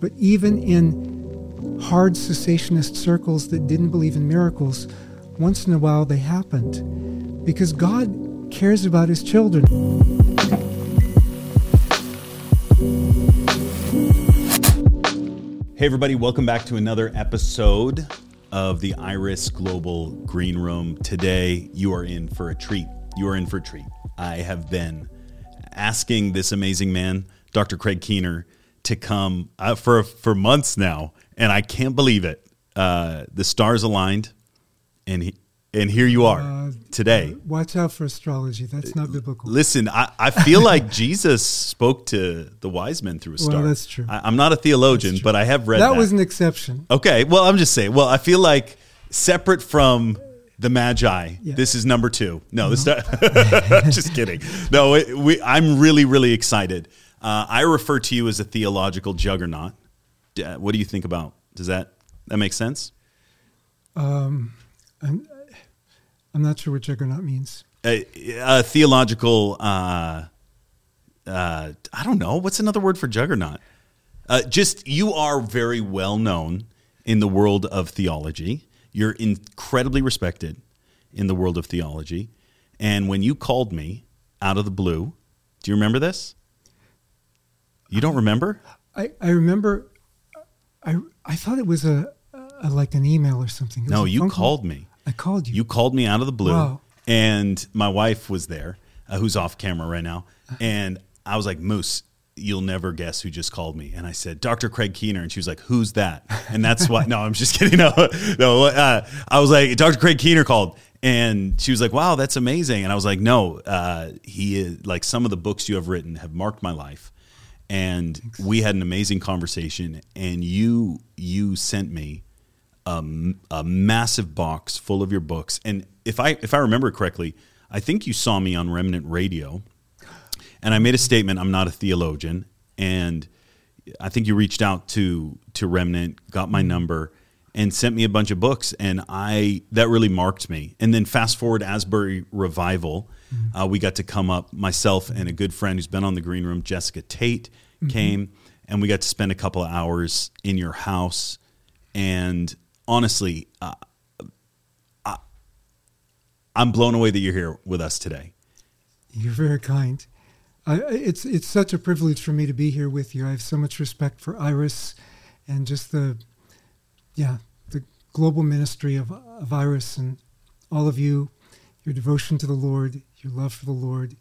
But even in hard cessationist circles that didn't believe in miracles, once in a while they happened because God cares about his children. Hey, everybody, welcome back to another episode of the Iris Global Green Room. Today, you are in for a treat. You are in for a treat. I have been asking this amazing man, Dr. Craig Keener, to come uh, for for months now, and I can't believe it. Uh, the stars aligned, and he, and here you are Uh, today. Watch out for astrology. That's not biblical. Listen, I, I feel like Jesus spoke to the wise men through a star. that's true. I, I'm not a theologian, but I have read That that. was an exception. Okay, well, I'm just saying. Well, I feel like separate from the Magi, Yeah. this is number two. No, this just kidding. No, it, we, I'm really, really excited. Uh, I refer to you as a theological juggernaut. Uh, What do you think about? Does that that make sense? I'm, I'm not sure what juggernaut means. A, a theological. Uh, uh, I don't know. What's another word for juggernaut? Uh, just you are very well known in the world of theology. You're incredibly respected in the world of theology. And when you called me out of the blue, do you remember this? You don't remember? I, I remember. I I thought it was a, a like an email or something. No, you call. called me. I called you. You called me out of the blue, Wow. and my wife was there, uh, who's off camera right now. And I was like, Moose, you'll never guess who just called me. And I said, Dr. Craig Keener. And she was like, Who's that? And that's why, no, I'm just kidding. No, no. Uh, I was like, Dr. Craig Keener called. And she was like, Wow, that's amazing. And I was like, No, uh, he is like some of the books you have written have marked my life. And we had an amazing conversation. And you, you sent me a, a massive box full of your books. And if I if I remember correctly, I think you saw me on Remnant Radio, and I made a statement. I'm not a theologian, and I think you reached out to to Remnant, got my number, and sent me a bunch of books, and I that really marked me. And then fast forward Asbury Revival, uh, we got to come up. Myself and a good friend who's been on the Green Room, Jessica Tate, came, and we got to spend a couple of hours in your house. And honestly, uh, I, I'm blown away that you're here with us today. You're very kind. I, it's it's such a privilege for me to be here with you. I have so much respect for Iris, and just the, yeah, the global ministry of of Iris and all of you, your devotion to the Lord, your love for the Lord,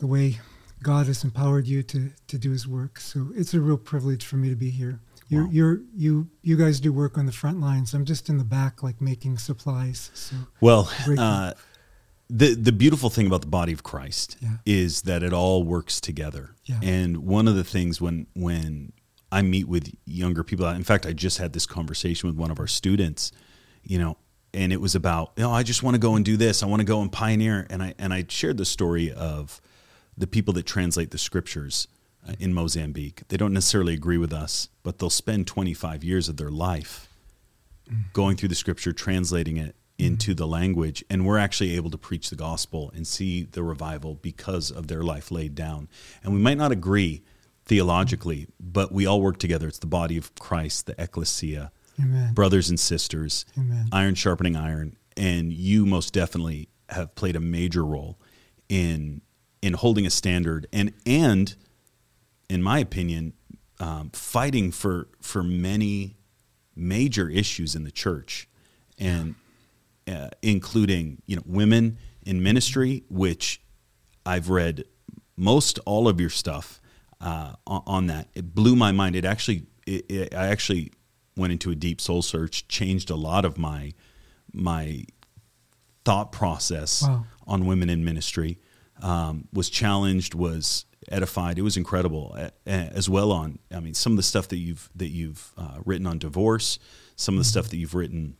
the way God has empowered you to to do His work. So it's a real privilege for me to be here. You're, Wow. you're you you guys do work on the front lines. I'm just in the back, like making supplies. So Well, uh, the the beautiful thing about the body of Christ Yeah. is that it all works together. Yeah. And one of the things when when I meet with younger people, in fact, I just had this conversation with one of our students, you know, and it was about, you know, I just want to go and do this. I want to go and pioneer. And I and I shared the story of the people that translate the scriptures uh, in Mozambique. They don't necessarily agree with us, but they'll spend 25 years of their life going through the scripture, translating it into the language, and we're actually able to preach the gospel and see the revival because of their life laid down. And we might not agree theologically, but we all work together. It's the body of Christ, the ecclesia, Amen. brothers and sisters, Amen. iron sharpening iron, and you most definitely have played a major role in in holding a standard and and in my opinion, um, fighting for for many major issues in the church, and uh, including you know women in ministry, which I've read most all of your stuff uh, on, on that. It blew my mind. It actually, it, it, I actually went into a deep soul search, changed a lot of my my thought process Wow. on women in ministry. Um, was challenged, was edified. It was incredible, as well on. I mean, some of the stuff that you've that you've uh, written on divorce, some of the stuff that you've written.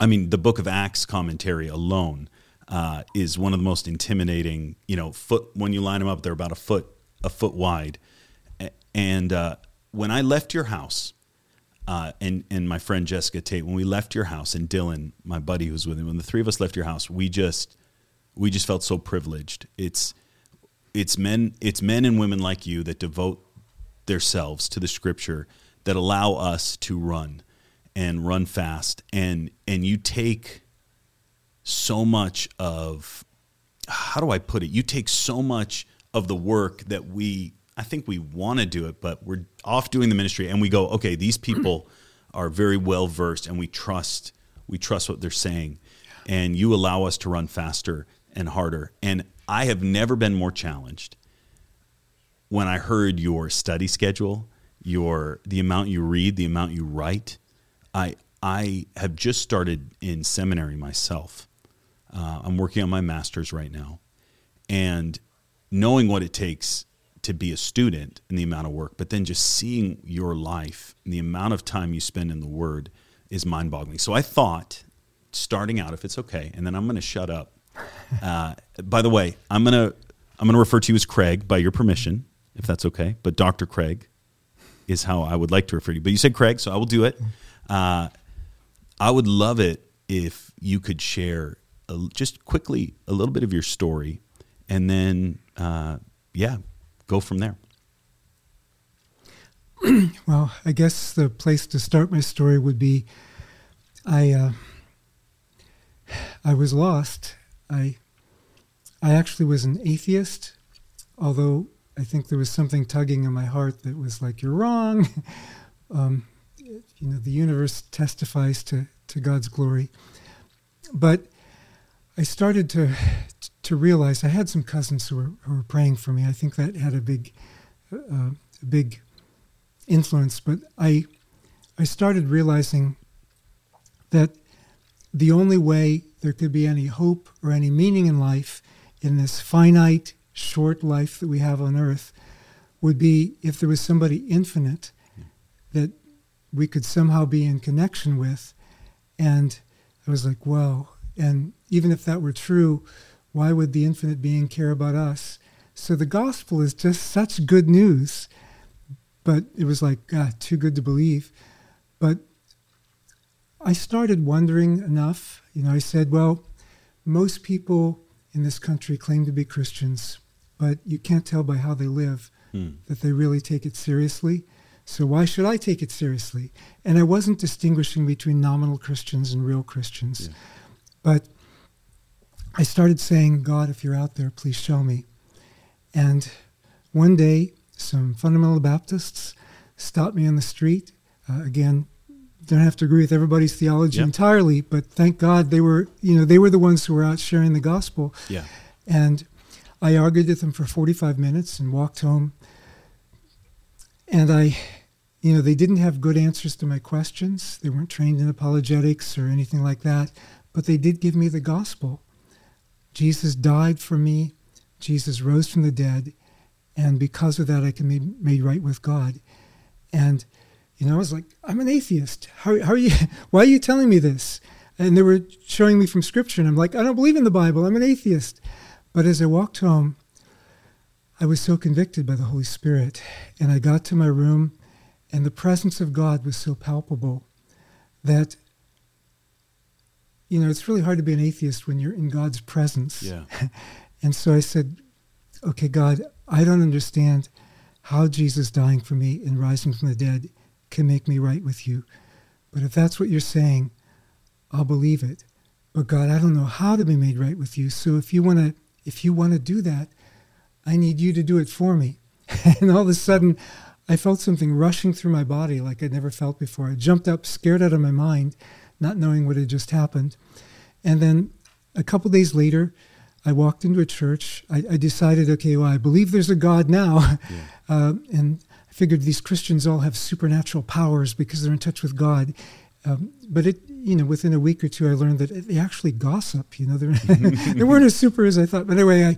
I mean, the Book of Acts commentary alone uh, is one of the most intimidating. You know, foot when you line them up, they're about a foot a foot wide. And uh, when I left your house, uh, and and my friend Jessica Tate, when we left your house, and Dylan, my buddy who's with me, when the three of us left your house, we just we just felt so privileged. It's it's men it's men and women like you that devote themselves to the scripture that allow us to run and run fast and and you take so much of how do I put it? You take so much of the work that we I think we want to do it, but we're off doing the ministry and we go, okay, these people are very well versed and we trust we trust what they're saying. And you allow us to run faster and harder. And I have never been more challenged when I heard your study schedule, your the amount you read, the amount you write. I I have just started in seminary myself. Uh, I'm working on my master's right now, and knowing what it takes to be a student and the amount of work, but then just seeing your life and the amount of time you spend in the Word is mind boggling. So I thought, starting out, if it's okay, and then I'm going to shut up. Uh, by the way, I'm going to I'm to refer to you as Craig by your permission, if that's okay. But Dr. Craig is how I would like to refer to you. But you said Craig, so I will do it. Uh, I would love it if you could share a, just quickly a little bit of your story, and then uh, yeah, go from there. well, I guess the place to start my story would be I uh, I was lost. I I actually was an atheist, although I think there was something tugging in my heart that was like, "You're wrong." um, you know, the universe testifies to to God's glory. But I started to to realize I had some cousins who were who were praying for me. I think that had a big uh, a big influence. But I I started realizing that the only way there could be any hope or any meaning in life in this finite short life that we have on earth would be if there was somebody infinite that we could somehow be in connection with and I was like, wow. And even if that were true, why would the infinite being care about us? So the gospel is just such good news. But it was like, ah, too good to believe. But I started wondering enough. You know, I said, well, most people in this country claim to be Christians, but you can't tell by how they live hmm. that they really take it seriously. So why should I take it seriously? And I wasn't distinguishing between nominal Christians and real Christians. Yeah. But I started saying, God, if you're out there, please show me. And one day, some fundamental Baptists stopped me on the street. Uh, again, don't have to agree with everybody's theology yep. entirely, but thank God they were, you know, they were the ones who were out sharing the gospel. Yeah. And I argued with them for 45 minutes and walked home and I, you know, they didn't have good answers to my questions. They weren't trained in apologetics or anything like that, but they did give me the gospel. Jesus died for me. Jesus rose from the dead. And because of that, I can be made right with God. And, you know, I was like, I'm an atheist. How, how are you? Why are you telling me this? And they were showing me from scripture. And I'm like, I don't believe in the Bible. I'm an atheist. But as I walked home, I was so convicted by the Holy Spirit. And I got to my room, and the presence of God was so palpable that, you know, it's really hard to be an atheist when you're in God's presence. Yeah. and so I said, okay, God, I don't understand how Jesus dying for me and rising from the dead can make me right with you. But if that's what you're saying, I'll believe it. But God, I don't know how to be made right with you. So if you want to if you want to do that, I need you to do it for me. and all of a sudden, I felt something rushing through my body like I'd never felt before. I jumped up, scared out of my mind, not knowing what had just happened. And then a couple days later, I walked into a church. I, I, decided, okay, well, I believe there's a God now. Yeah. Uh, and I figured these Christians all have supernatural powers because they're in touch with God. Um, but it, you know, within a week or two, I learned that they actually gossip. You know, they weren't as super as I thought. But anyway, I,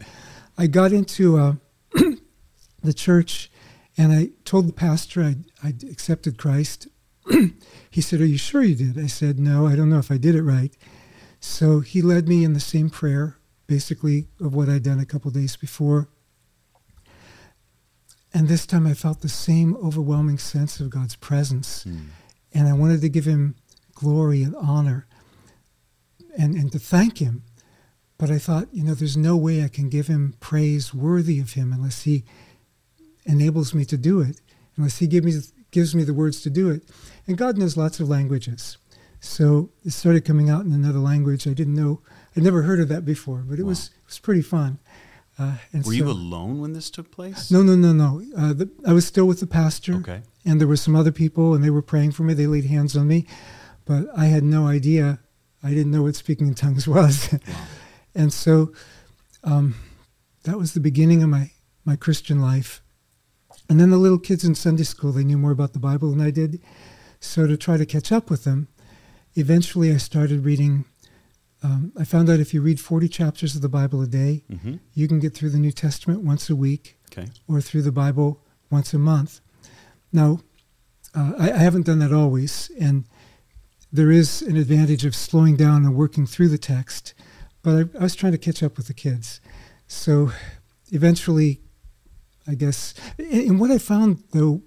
I got into uh, the church and I told the pastor I I accepted Christ. he said, "Are you sure you did?" I said, "No, I don't know if I did it right." So he led me in the same prayer, basically of what I'd done a couple days before. And this time I felt the same overwhelming sense of God's presence. Mm. And I wanted to give him glory and honor and, and to thank him but I thought, you know, there's no way I can give him praise worthy of him unless he enables me to do it, unless he give me, gives me the words to do it. And God knows lots of languages. So it started coming out in another language. I didn't know, I'd never heard of that before, but it Wow. was it was pretty fun. Uh, and Were you alone when this took place? No, no, no, no. Uh, the, I was still with the pastor, Okay. and there were some other people, and they were praying for me. They laid hands on me, but I had no idea. I didn't know what speaking in tongues was, Wow. and so um, that was the beginning of my my Christian life. And then the little kids in Sunday school, they knew more about the Bible than I did. So to try to catch up with them, eventually I started reading. Um, I found out if you read 40 chapters of the Bible a day, hmm you can get through the New Testament once a week Okay. or through the Bible once a month. Now, uh, I, I haven't done that always, and there is an advantage of slowing down and working through the text, but I, I was trying to catch up with the kids. So eventually, I guess, and and what I found though,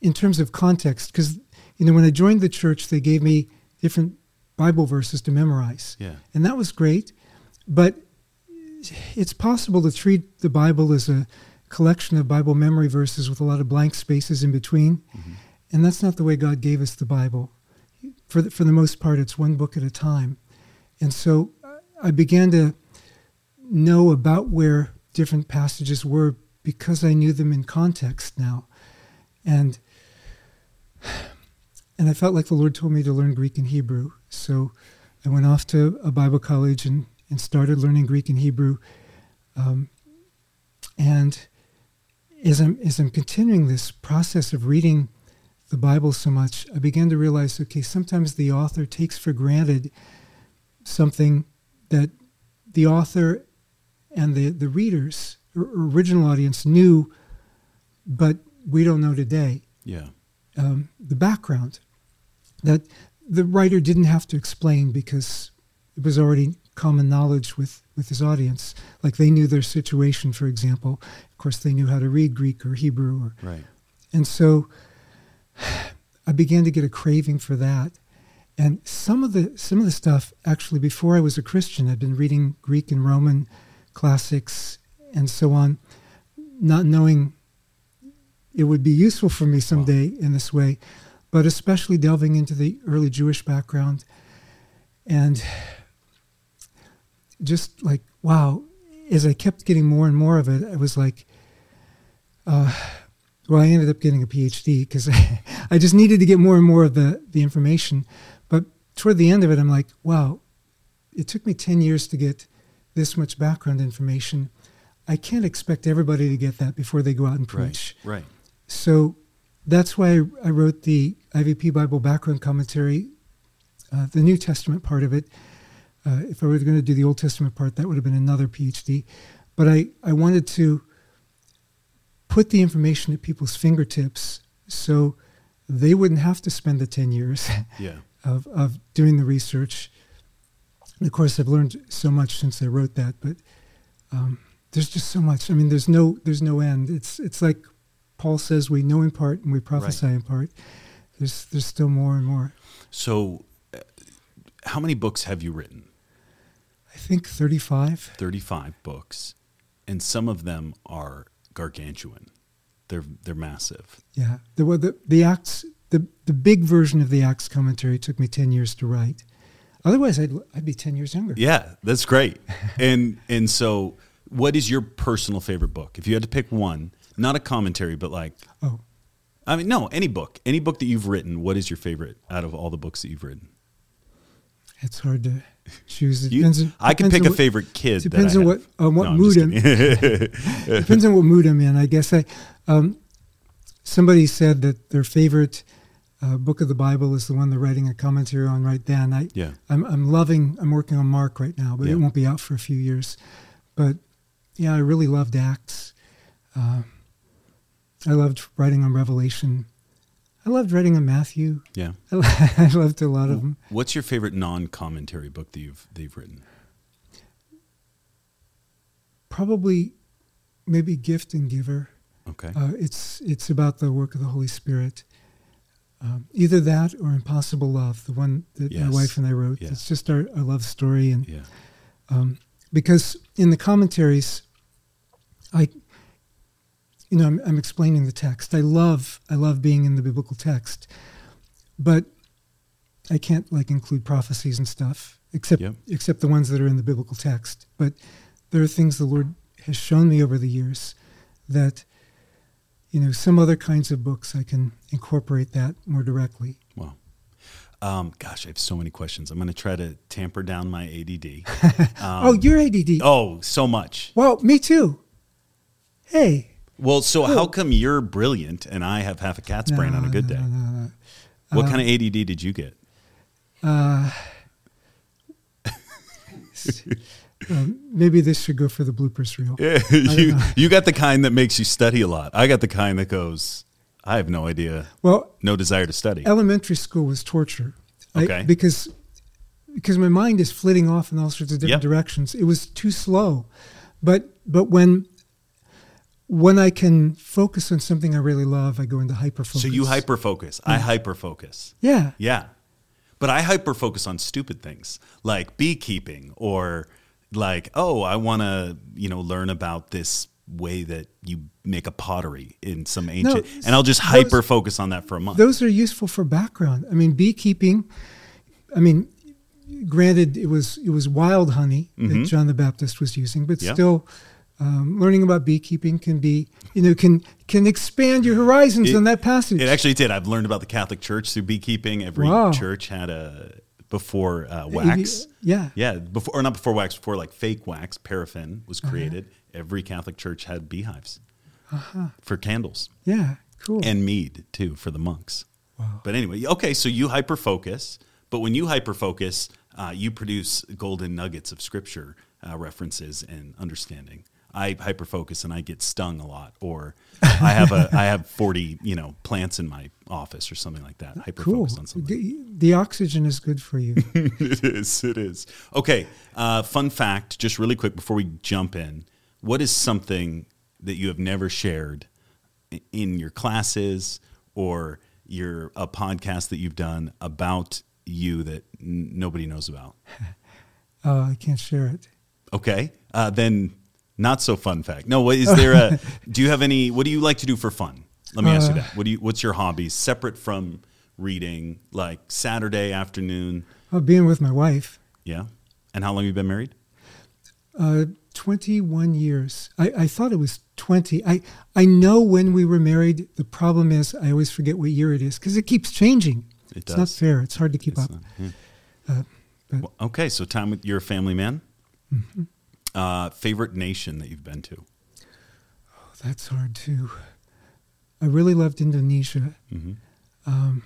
in terms of context, because, you know, when I joined the church, they gave me different Bible verses to memorize Yeah. and that was great. But it's possible to treat the Bible as a collection of Bible memory verses with a lot of blank spaces in between, Mhm. and that's not the way God gave us the Bible. For the, for the most part, it's one book at a time, and so uh, I began to know about where different passages were because I knew them in context now, and and I felt like the Lord told me to learn Greek and Hebrew. So I went off to a Bible college and, and started learning Greek and Hebrew. Um, and as I'm, as I'm continuing this process of reading the Bible so much, I began to realize okay, sometimes the author takes for granted something that the author and the, the readers, or original audience, knew, but we don't know today Yeah. um, the background that the writer didn't have to explain because it was already common knowledge with, with his audience. Like they knew their situation, for example. Of course, they knew how to read Greek or Hebrew, or, Right. and so I began to get a craving for that. And some of the some of the stuff actually before I was a Christian, I'd been reading Greek and Roman classics and so on, not knowing it would be useful for me someday in this way, but especially delving into the early Jewish background and just like wow, as I kept getting more and more of it, I was like, uh, well, I ended up getting a PhD because I just needed to get more and more of the the information. But toward the end of it, I'm like, wow, it took me ten years to get this much background information. I can't expect everybody to get that before they go out and preach. Right. Right. So that's why I wrote the IVP Bible background commentary, uh, the New Testament part of it. Uh, if I were going to do the Old Testament part, that would have been another PhD. But I, I wanted to put the information at people's fingertips so they wouldn't have to spend the 10 years Yeah. of, of doing the research. And of course, I've learned so much since I wrote that, but um, there's just so much. I mean, there's no there's no end. It's it's like Paul says, we know in part and we prophesy in part. There's there's still more and more. So, uh, how many books have you written? I think 35. 35 books, and some of them are gargantuan. They're they're massive. Yeah, the well, the the Acts the the big version of the Acts commentary took me 10 years to write. Otherwise, I'd I'd be 10 years younger. Yeah, that's great. and and so, what is your personal favorite book? If you had to pick one, not a commentary, but like, Oh, I mean, no, any book, any book that you've written. What is your favorite out of all the books that you've written? it's hard to choose. It You- depends. on- I can depends pick a what- favorite kid. that depends on what- on what No, I'm mood I'm- depends on what mood I'm in. I guess I. Um, somebody said that their favorite uh, book of the Bible is the one they're writing a commentary on right then. I, yeah, I'm, I'm loving. I'm working on Mark right now, but Yeah. it won't be out for a few years. But yeah, I really loved Acts. Uh, I loved writing on Revelation. I loved writing on Matthew. yeah. I, I loved a lot of them. What's your favorite non-commentary book that you've that you've written? Probably, maybe Gift and Giver. Okay. Uh, it's it's about the work of the Holy Spirit. Um, either that or Impossible Love, the one that my wife and I wrote. It's just our, our love story, and yeah. um, because in the commentaries, I, you know I'm, I'm explaining the text. I love I love being in the biblical text, but I can't like include prophecies and stuff except Yep. except the ones that are in the biblical text. But there are things the Lord has shown me over the years that you know some other kinds of books I can incorporate that more directly. Wow. Um, gosh, I have so many questions. I'm going to try to tamper down my ADD. oh, you're ADD. oh, so much. Well, me too. Hey. Well, so how oh. come you're brilliant and I have half a cat's brain on a good day? Uh, what uh, kind of ADD did you get? Uh, um, maybe this should go for the bloopers reel. you you got the kind that makes you study a lot. I got the kind that goes, I have no idea, Well, no desire to study. elementary school was torture. I- Okay. because because my mind is flitting off in all sorts of different Yep. directions. It was too slow. But but when when I can focus on something I really love, I go into hyper focus. So you hyper focus. I hyper focus. Yeah. Yeah. But I hyper focus on stupid things like beekeeping or like, oh, I want to, you know, learn about this way that you make a pottery in some ancient and I'll just hyper focus on that for a month. Those are useful for background. I mean, beekeeping. I mean, granted, it was it was wild honey that John the Baptist was using, but Mm-hmm. Yeah. still, um, learning about beekeeping can be you know can can expand your horizons It- on that passage. It actually did. I've learned about the Catholic Church through beekeeping. Every Wow. church had a before uh, wax. yeah. Yeah, before or not before wax, before like fake wax, paraffin was Uh-huh. created. Every Catholic church had beehives for candles Yeah, cool. and mead too for the monks. Wow. But anyway, okay, so you hyper focus, but when you hyper focus, uh, you produce golden nuggets of scripture uh, references and understanding. I hyper focus and I get stung a lot, or I have a I have forty you know plants in my office or something like that. Hyper cool. focus on something. The, the oxygen is good for you. it is. It is. Okay. Uh, fun fact, just really quick before we jump in. What is something that you have never shared in your classes or your a podcast that you've done about you that n- nobody knows about? uh, I can't share it. Okay. Uh, then not so fun fact. No. What is there? A, do you have any? What do you like to do for fun? Let me ask you Uh, that. What do you? What's your hobbies separate from reading? Like Saturday afternoon. Uh, being with my wife, Yeah. And how long have you been married? uh, 21 years. I, I thought it was 20. I, I know when we were married. The problem is I always forget what year it is because it keeps changing. It it's not fair. It's hard to keep It's up. not- yeah. Uh, but Well, okay, so time with you're a family man. Mm-hmm. Uh, favorite nation that you've been to? Oh, that's hard too. I really loved Indonesia. Mm-hmm. Um,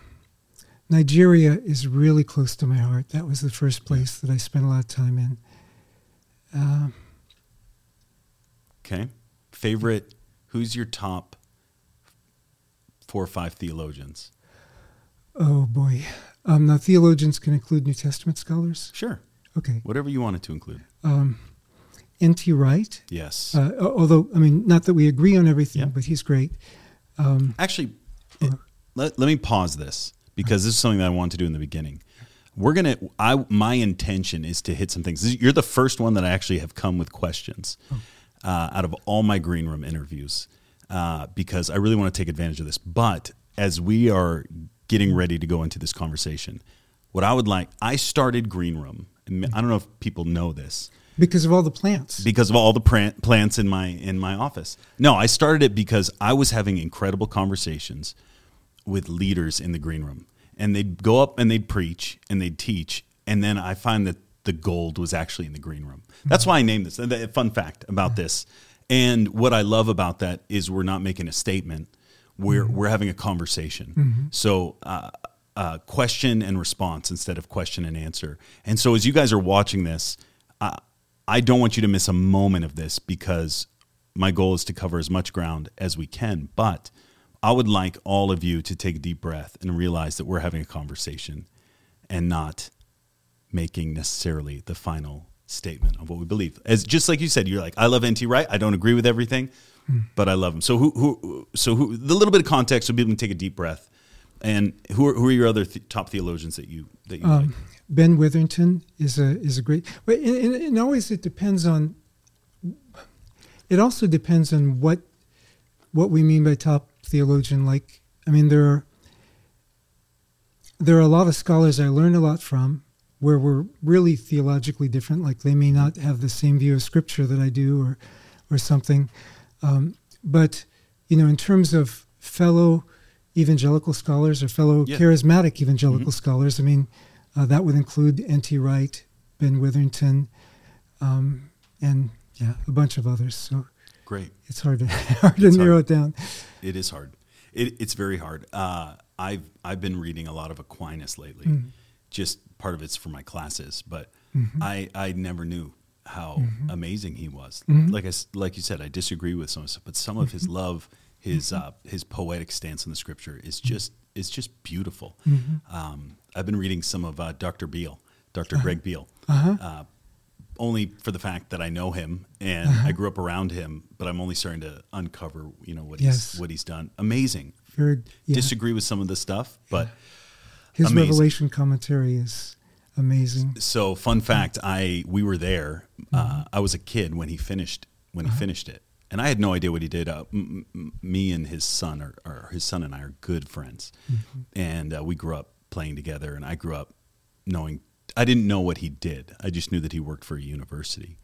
Nigeria is really close to my heart. That was the first place that I spent a lot of time in. Um, Okay, favorite. Who's your top four or five theologians? oh boy. Um, now, theologians can include New Testament scholars. Sure, Okay. whatever you wanted to include. Um, N.T. Wright. Yes, Uh, although, I mean, not that we agree on everything, Yeah. but he's great. Um, actually, it- let, let me pause this because this is something that I wanted to do in the beginning. We're gonna. I my intention is to hit some things. This- You're the first one that I actually have come with questions uh, out of all my green room interviews uh, because I really want to take advantage of this. But as we are getting ready to go into this conversation, what I would like, I started green room. I don't know if people know this because of all the plants. because of all the plant, plants in my in my office. No, I started it because I was having incredible conversations with leaders in the green room, and they'd go up and they'd preach and they'd teach, and then I find that the gold was actually in the green room. That's why I named this. The fun fact about this, and what I love about that is we're not making a statement. We're we're having a conversation. So. Uh, uh, question and response instead of question and answer. And so, as you guys are watching this, I don't want you to miss a moment of this because my goal is to cover as much ground as we can. But I would like all of you to take a deep breath and realize that we're having a conversation and not making necessarily the final statement of what we believe. As just like you said, you're like, I love NT Wright. I don't agree with everything, but I love him. So who, who, so who, the little bit of context so people can take a deep breath. And who are, who are your other th- top theologians that you that you um, like? Ben Witherington is a is a great, but and, always it depends on. It also depends on what what we mean by top theologian. Like, I mean, there are there are a lot of scholars I learn a lot from where we're really theologically different. Like, they may not have the same view of Scripture that I do, or or something. Um, but you know, in terms of fellow evangelical scholars or fellow Yeah. charismatic evangelical Mhm. scholars, I mean, uh, that would include N.T. Wright, Ben Witherington, um, and yeah, a bunch of others. So Great. it's hard to hard to It's narrow hard. it down. It is hard. It, it's very hard. Uh, I've I've been reading a lot of Aquinas lately. Mm. Just part of it's for my classes, but Mhm. I I never knew how Mm-hmm. amazing he was. Mhm. Like I like you said, I disagree with some but some of Mm-hmm. his love, his uh, his poetic stance on the scripture is just is just beautiful. Mm-hmm. Um, I've been reading some of uh, Dr. Beale, doctor Greg Beale, Uh-huh. Uh, only for the fact that I know him and Uh-huh. I grew up around him, but I'm only starting to uncover, you know, what Yes. he's what he's done. Amazing. Very yeah. Disagree with some of the stuff, but His amazing. Revelation commentary is amazing. so fun fact, I we were there. Mm-hmm. Uh, I was a kid when he finished when Uh-huh. he finished it, and I had no idea what he did. Uh, m- m- me and his son, are, or his son and I, are good friends, Mm-hmm. and uh, we grew up playing together. And I grew up knowing I didn't know what he did. I just knew that he worked for a university.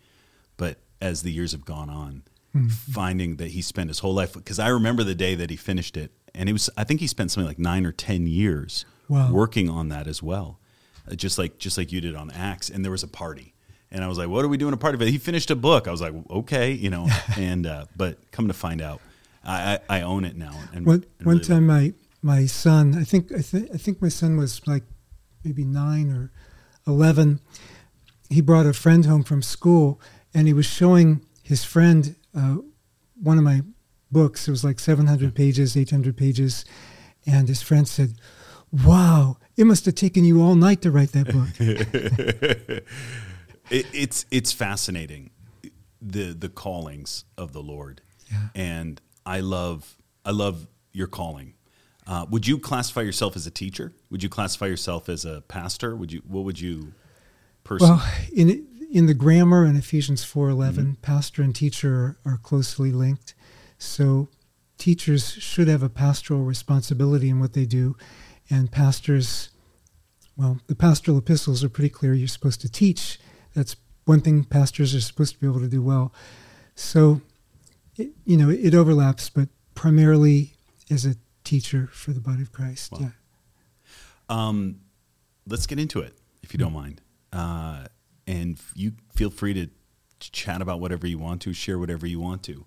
But as the years have gone on, Mm-hmm. finding that he spent his whole life because I remember the day that he finished it, and it was I think he spent something like nine or ten years Wow. working on that as well, uh, just like just like you did on Acts. And there was a party, and I was like, "What are we doing a party?" But he finished a book. I was like, "Okay," you know. and uh, but come to find out, I, I, I own it now. And, One one time, my my son, I think I, th- I think my son was like maybe nine or eleven. He brought a friend home from school, and he was showing his friend uh, one of my books. It was like seven hundred pages, eight hundred pages, and his friend said, "Wow, it must have taken you all night to write that book." it, it's it's fascinating the the callings of the Lord, Yeah. and I love I love your calling. Uh, would you classify yourself as a teacher? Would you classify yourself as a pastor? Would you what would you person? Well, in in the grammar in Ephesians four Mm-hmm. pastor and teacher are, are closely linked. So teachers should have a pastoral responsibility in what they do, and pastors, well, the pastoral epistles are pretty clear. You're supposed to teach. That's one thing pastors are supposed to be able to do well. So, it, you know, it overlaps, but primarily as a teacher for the body of Christ. Wow. Yeah. Um, let's get into it, if you don't mind. Uh, and you feel free to ch- chat about whatever you want to, share whatever you want to.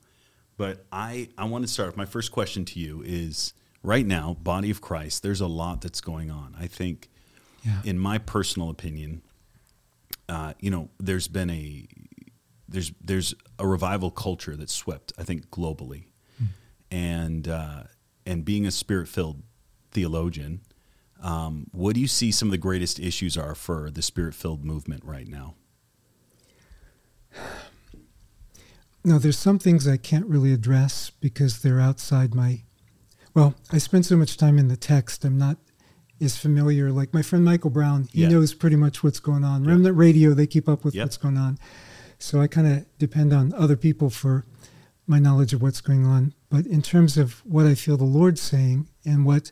But I, I want to start. My first question to you is right now, body of Christ, there's a lot that's going on. I think, Yeah. in my personal opinion, uh, you know, there's been a there's there's a revival culture that's swept, I think, globally, and uh, and being a spirit filled theologian, um, what do you see some of the greatest issues are for the spirit filled movement right now? Now, there's some things I can't really address because they're outside my. Well, I spend so much time in the text, I'm not as familiar. Like my friend Michael Brown, he Yeah. knows pretty much what's going on. Remnant Radio, they keep up with Yep. what's going on. So I kind of depend on other people for my knowledge of what's going on. But in terms of what I feel the Lord's saying and what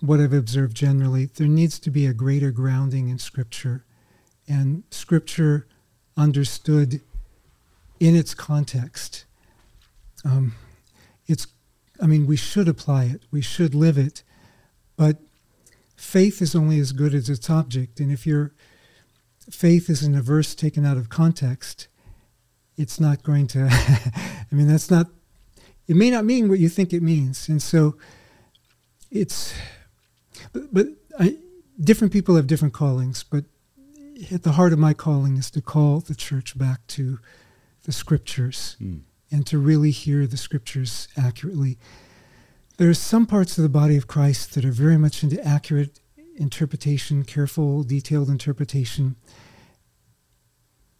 what I've observed generally, there needs to be a greater grounding in Scripture, and Scripture understood in its context. Um, it's, I mean, we should apply it, we should live it, but faith is only as good as its object. And if your faith is in a verse taken out of context, it's not going to, I mean, that's not, it may not mean what you think it means. And so it's, but, but I, different people have different callings, but at the heart of my calling is to call the church back to the scriptures Hmm. and to really hear the scriptures accurately. There are some parts of the body of Christ that are very much into accurate interpretation, careful, detailed interpretation.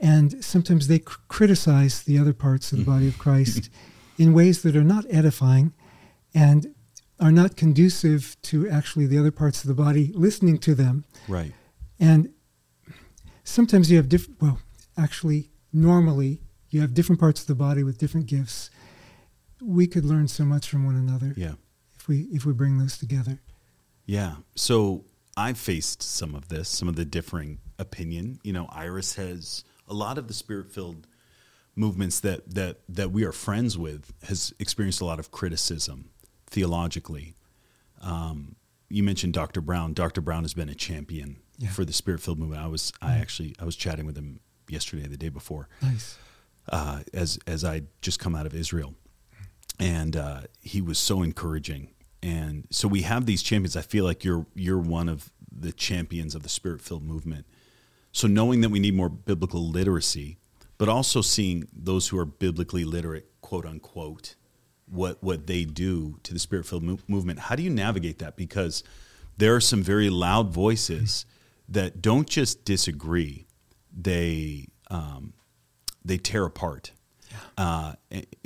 And sometimes they cr- criticize the other parts of the body of mm-hmm. Christ in ways that are not edifying and are not conducive to actually the other parts of the body listening to them. Right. And sometimes you have different, well, actually, normally, you have different parts of the body with different gifts. we could learn so much from one another Yeah. if we if we bring those together. Yeah. So I've faced some of this, some of the differing opinion. You know, Iris has a lot of the spirit filled movements that that that we are friends with has experienced a lot of criticism theologically. Um, you mentioned Dr. Brown. Dr. Brown has been a champion Yeah. for the spirit filled movement. I was I actually I was chatting with him yesterday, the day before Nice. uh, as as I just come out of Israel, and uh, he was so encouraging. And so we have these champions. I feel like you're you're one of the champions of the spirit filled movement. So knowing that we need more biblical literacy, but also seeing those who are biblically literate, quote unquote, what what they do to the spirit filled mo- movement. How do you navigate that? Because there are some very loud voices that don't just disagree; they um, they tear apart uh,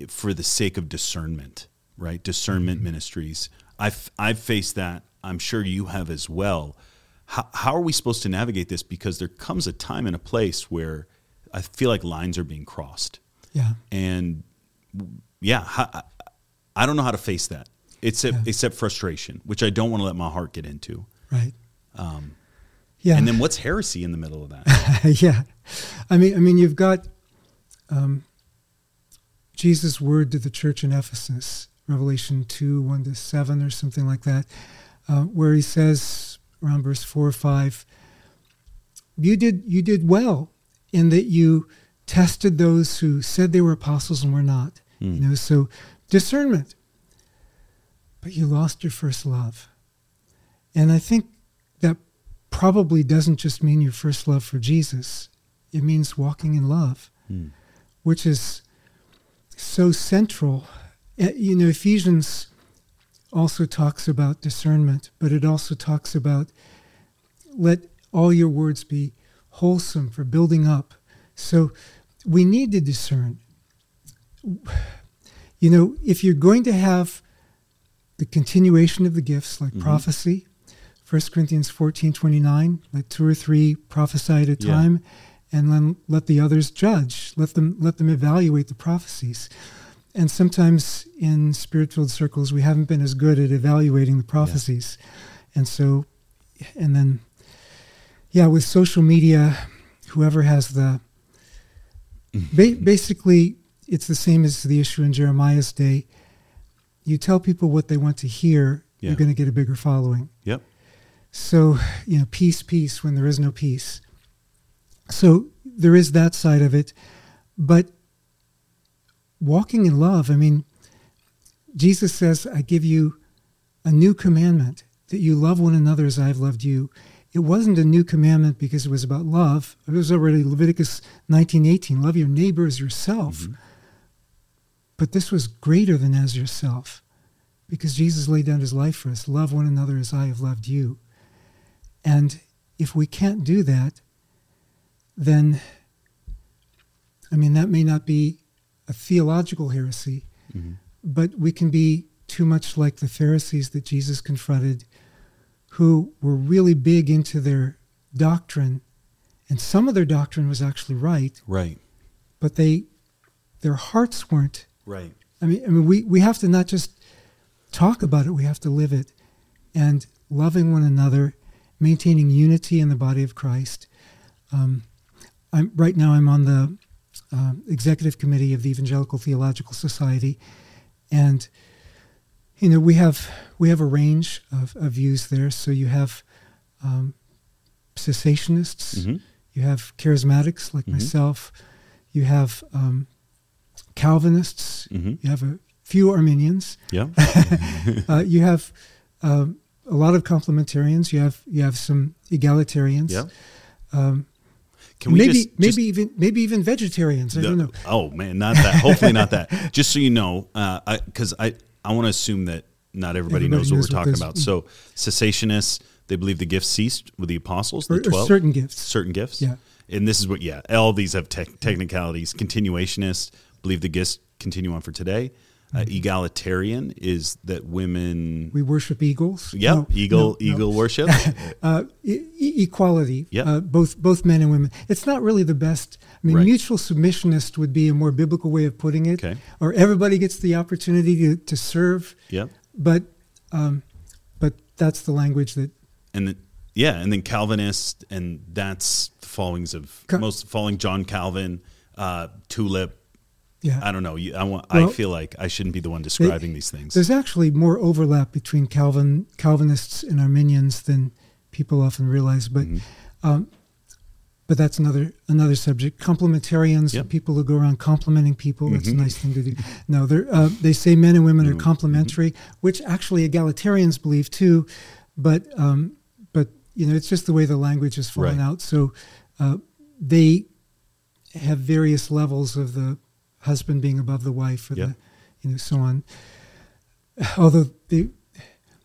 for the sake of discernment, right? Discernment ministries. I've I've faced that. I'm sure you have as well. How, how are we supposed to navigate this? Because there comes a time and a place where I feel like lines are being crossed, Yeah. and yeah, I- I don't know how to face that. Except Yeah. except frustration, which I don't want to let my heart get into. Right. Um, Yeah. And then what's heresy in the middle of that? yeah, I mean, I mean, you've got um, Jesus' word to the church in Ephesus, Revelation two one to seven or something like that, uh, where he says around verse four or five, "You did you did well in that you tested those who said they were apostles and were not. Hmm. You know, so discernment, but you lost your first love, and I think that probably doesn't just mean your first love for Jesus. It means walking in love, Hmm. which is so central. Uh, You know, Ephesians also talks about discernment, but it also talks about let all your words be wholesome for building up. So we need to discern. You know, if you're going to have the continuation of the gifts like Mhm. prophecy, 1 Corinthians 14 29, let two or three prophesy at a Yeah. time, and then let the others judge. Let them let them evaluate the prophecies. And sometimes in spirit-filled circles, we haven't been as good at evaluating the prophecies, and so, and then, yeah, with social media, whoever has the, mm-hmm. ba- basically, it's the same as the issue in Jeremiah's day. You tell people what they want to hear, Yeah. you're going to get a bigger following. Yep. So, you know, peace, peace when there is no peace. So there is that side of it. But walking in love, I mean, Jesus says, I give you a new commandment that you love one another as I've loved you. It wasn't a new commandment because it was about love. It was already Leviticus 19:18, love your neighbor as yourself. Mhm. But this was greater than as yourself because Jesus laid down his life for us. Love one another as I have loved you. And if we can't do that, then, I mean, that may not be a theological heresy, Mhm. but we can be too much like the Pharisees that Jesus confronted, who were really big into their doctrine. And some of their doctrine was actually right, Right. but they, their hearts weren't Right. I mean, I mean, we, we have to not just talk about it; we have to live it, and loving one another, maintaining unity in the body of Christ. Um, I'm right now. I'm on the um, executive committee of the Evangelical Theological Society, and you know we have we have a range of, of views there. So you have um, cessationists, Mhm. you have charismatics like Mhm. myself, you have um, Calvinists, Mhm. you have a few Arminians, Yeah. uh, you have um, a lot of complementarians, you have you have some egalitarians, Yeah. um, Can we maybe just, maybe just- even maybe even vegetarians. I the- don't know. Oh man, not that. Hopefully not that. Just so you know, uh, because I I, want to assume that not everybody, Everybody knows what we're what talking about. So cessationists, they believe the gifts ceased with the apostles, the Or, or twelve, certain gifts. certain gifts. Yeah. And this is what, yeah, all these have tech technicalities. Continuationists believe the gifts continue on for today. Uh, egalitarian is that women. We worship eagles. Yep, No, eagle no, no. eagle worship. uh, e- equality. Yep. Uh, both both men and women. It's not really the best. I mean, Right. mutual submissionist would be a more biblical way of putting it. Okay. Or everybody gets the opportunity to, to serve, yep. but um, but that's the language that and then yeah, and then Calvinist, and that's the followings of Ca- most following John Calvin, uh, Tulip. Yeah. I don't know. I want. Well, I feel like I shouldn't be the one describing these things. There's actually more overlap between Calvin Calvinists and Arminians than people often realize, but Mhm. um, but that's another another subject. Complementarians, Yep. people who go around complimenting people. That's a Mhm. nice thing to do. No, they're, uh, they say men and women are Mhm. complementary, which actually egalitarians believe too, but um, but you know it's just the way the language has fallen Right. out. So uh, they have various levels of the husband being above the wife, or Yep. the you know so on. Although they,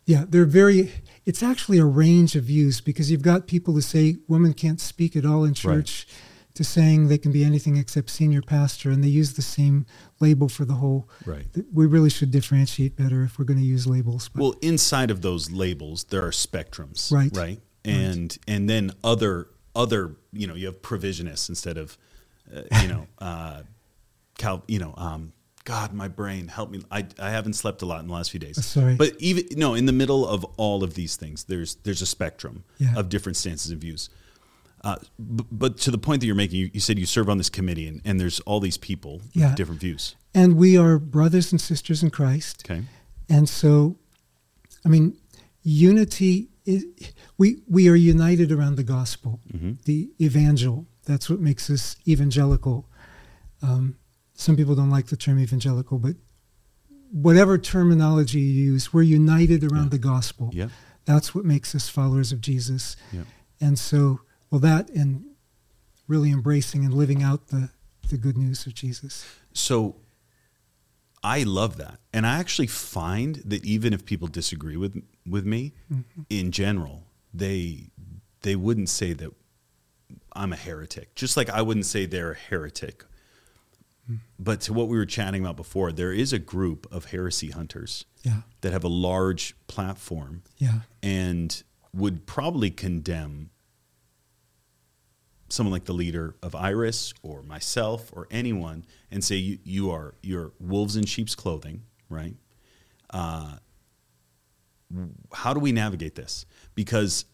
yeah, they're very. It's actually a range of views because you've got people who say women can't speak at all in church, to saying they can be anything except senior pastor, and they use the same label for the whole. right. We really should differentiate better if we're going to use labels. But Well, inside of those labels, there are spectrums, Right. Right, and and then other other you know you have provisionists instead of uh, you know uh, cal you know um, God my brain help me I, I haven't slept a lot in the last few days. Sorry. but even no in the middle of all of these things, there's there's a spectrum Yeah. of different stances and views. Uh, b- but to the point that you're making, you, you said you serve on this committee, and, and there's all these people Yeah. with different views. and we are brothers and sisters in Christ. Okay, And so, I mean, unity is we we are united around the gospel, Mhm. the evangel. That's what makes us evangelical. Um, some people don't like the term evangelical, but whatever terminology you use, we're united around Yeah. the gospel. yeah, That's what makes us followers of Jesus. yeah. And so, well, that and really embracing and living out the the good news of Jesus. So I love that. And I actually find that even if people disagree with with me mm-hmm. in general, they they wouldn't say that I'm a heretic. Just like I wouldn't say they're a heretic. But to what we were chatting about before, there is a group of heresy hunters Yeah, that have a large platform yeah, and would probably condemn someone like the leader of Iris or myself or anyone and say you, you are you're wolves in sheep's clothing, right? Uh, how do we navigate this? Because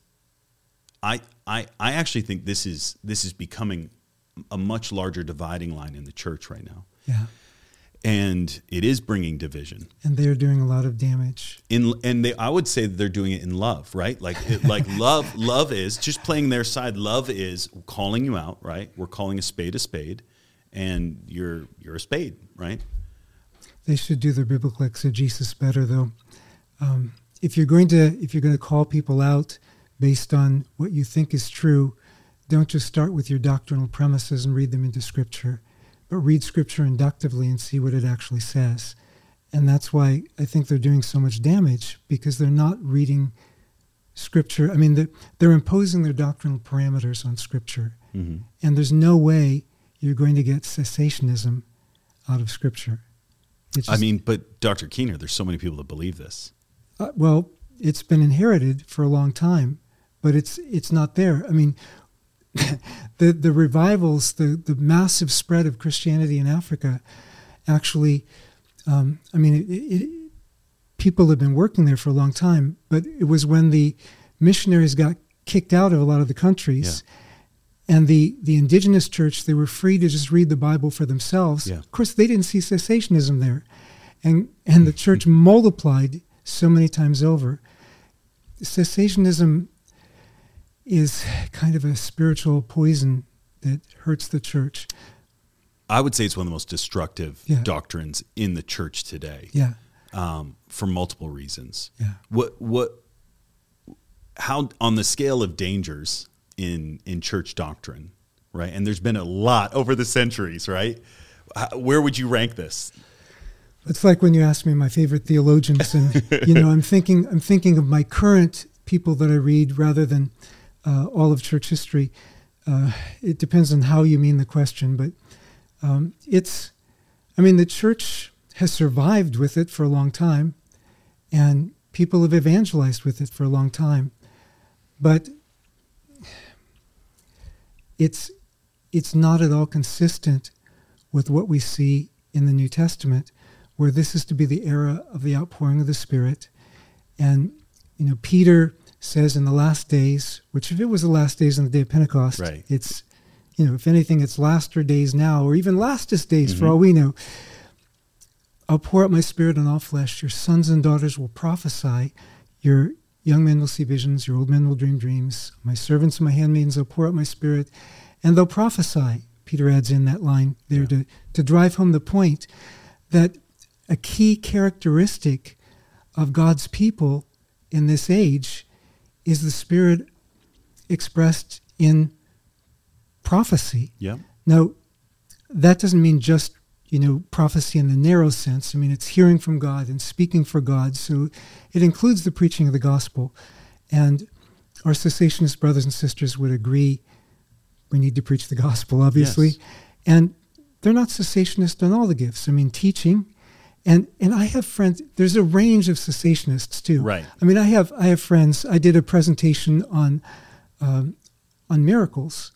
I, I I actually think this is this is becoming a much larger dividing line in the church right now, yeah. and it is bringing division And they're doing a lot of damage. in and they I would say that they're doing it in love, right? Like it, like love love is just playing their side. Love is calling you out, right? We're calling a spade a spade, and you're you're a spade, right? They should do their biblical exegesis better, though. Um, if you're going to if you're going to call people out based on what you think is true, don't just start with your doctrinal premises and read them into Scripture, but read Scripture inductively and see what it actually says. And that's why I think they're doing so much damage because they're not reading Scripture. I mean, they're, they're imposing their doctrinal parameters on Scripture, Mm-hmm. and there's no way you're going to get cessationism out of Scripture. It's I mean, but Dr. Keener, there's so many people that believe this. Uh, well, it's been inherited for a long time, but it's it's not there. I mean, the the revivals, the the massive spread of Christianity in Africa, actually, um, I mean, it, it, people have been working there for a long time, but it was when the missionaries got kicked out of a lot of the countries. And the, the indigenous church, they were free to just read the Bible for themselves. Yeah. Of course, they didn't see cessationism there. And, and the church multiplied so many times over. Cessationism is kind of a spiritual poison that hurts the church. I would say it's one of the most destructive Yeah. doctrines in the church today, Yeah, um, for multiple reasons. yeah. What what how on the scale of dangers in in church doctrine, right? And there's been a lot over the centuries, right? How- Where would you rank this? It's like when you ask me my favorite theologians, and you know, I'm thinking I'm thinking of my current people that I read rather than uh, all of church history. Uh, it depends on how you mean the question, but um, it's, I mean, the church has survived with it for a long time, and people have evangelized with it for a long time. But it's it's not at all consistent with what we see in the New Testament, where this is to be the era of the outpouring of the Spirit. And you know, Peter says in the last days, which if it was the last days on the day of Pentecost, right. it's you know, if anything, it's laster days now, or even lastest days mm-hmm. for all we know. I'll pour out my spirit on all flesh. Your sons and daughters will prophesy. Your young men will see visions. Your old men will dream dreams. My servants and my handmaidens will pour out my spirit, and they'll prophesy. Peter adds in that line there yeah. to, to drive home the point that a key characteristic of God's people in this age is the spirit expressed in prophecy. Yeah. Now, that doesn't mean just you know prophecy in the narrow sense. I mean, it's hearing from God and speaking for God. So it includes the preaching of the gospel. And our cessationist brothers and sisters would agree we need to preach the gospel, obviously. Yes. And they're not cessationist on all the gifts. I mean, teaching. And, and I have friends. There's a range of cessationists too. Right. I mean, I have I have friends. I did a presentation on um, on miracles,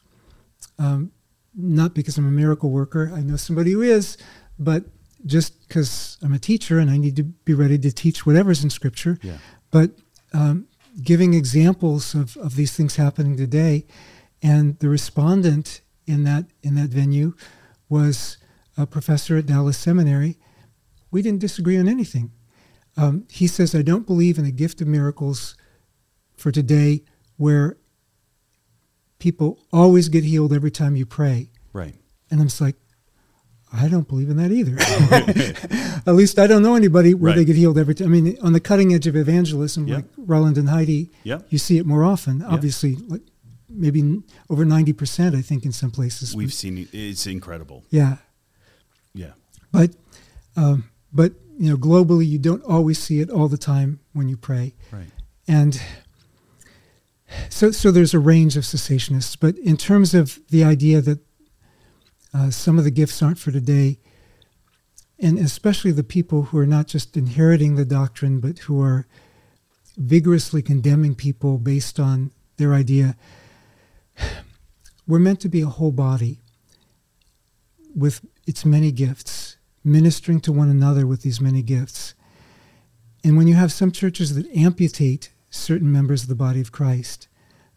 um, not because I'm a miracle worker. I know somebody who is, but just because I'm a teacher and I need to be ready to teach whatever's in Scripture. Yeah. But um, giving examples of, of these things happening today, and the respondent in that in that venue was a professor at Dallas Seminary. We didn't disagree on anything. Um, he says, "I don't believe in a gift of miracles for today, where people always get healed every time you pray. Right. And I'm just like, I don't believe in that either. At least I don't know anybody where right. they get healed every time. I mean, on the cutting edge of evangelism, yep. like Roland and Heidi, yep. you see it more often. Yep. Obviously, like maybe over 90%, I think, in some places. We've seen it. It's incredible. Yeah. Yeah. But, um, but, you know, globally, you don't always see it all the time when you pray. Right. And so, so there's a range of cessationists, but in terms of the idea that uh, some of the gifts aren't for today, and especially the people who are not just inheriting the doctrine, but who are vigorously condemning people based on their idea, we're meant to be a whole body with its many gifts, ministering to one another with these many gifts. And when you have some churches that amputate certain members of the body of Christ.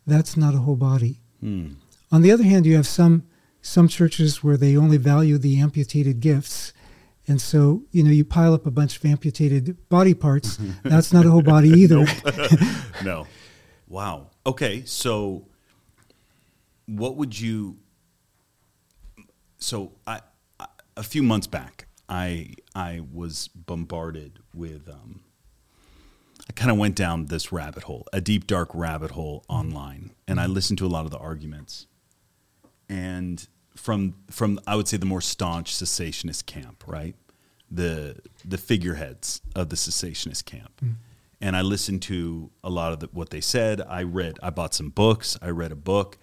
That's not a whole body. Hmm. On the other hand, you have some some churches where they only value the amputated gifts. And so, you know, you pile up a bunch of amputated body parts. that's not a whole body either. no. Wow. Okay. So, what would you? So, I, I a few months back, I I was bombarded with um, I kind of went down this rabbit hole, a deep, dark rabbit hole online, and I listened to a lot of the arguments. And from from I would say the more staunch cessationist camp, right? The the figureheads of the cessationist camp. Mm. And I listened to a lot of the, what they said. I read, I bought some books. I read a book,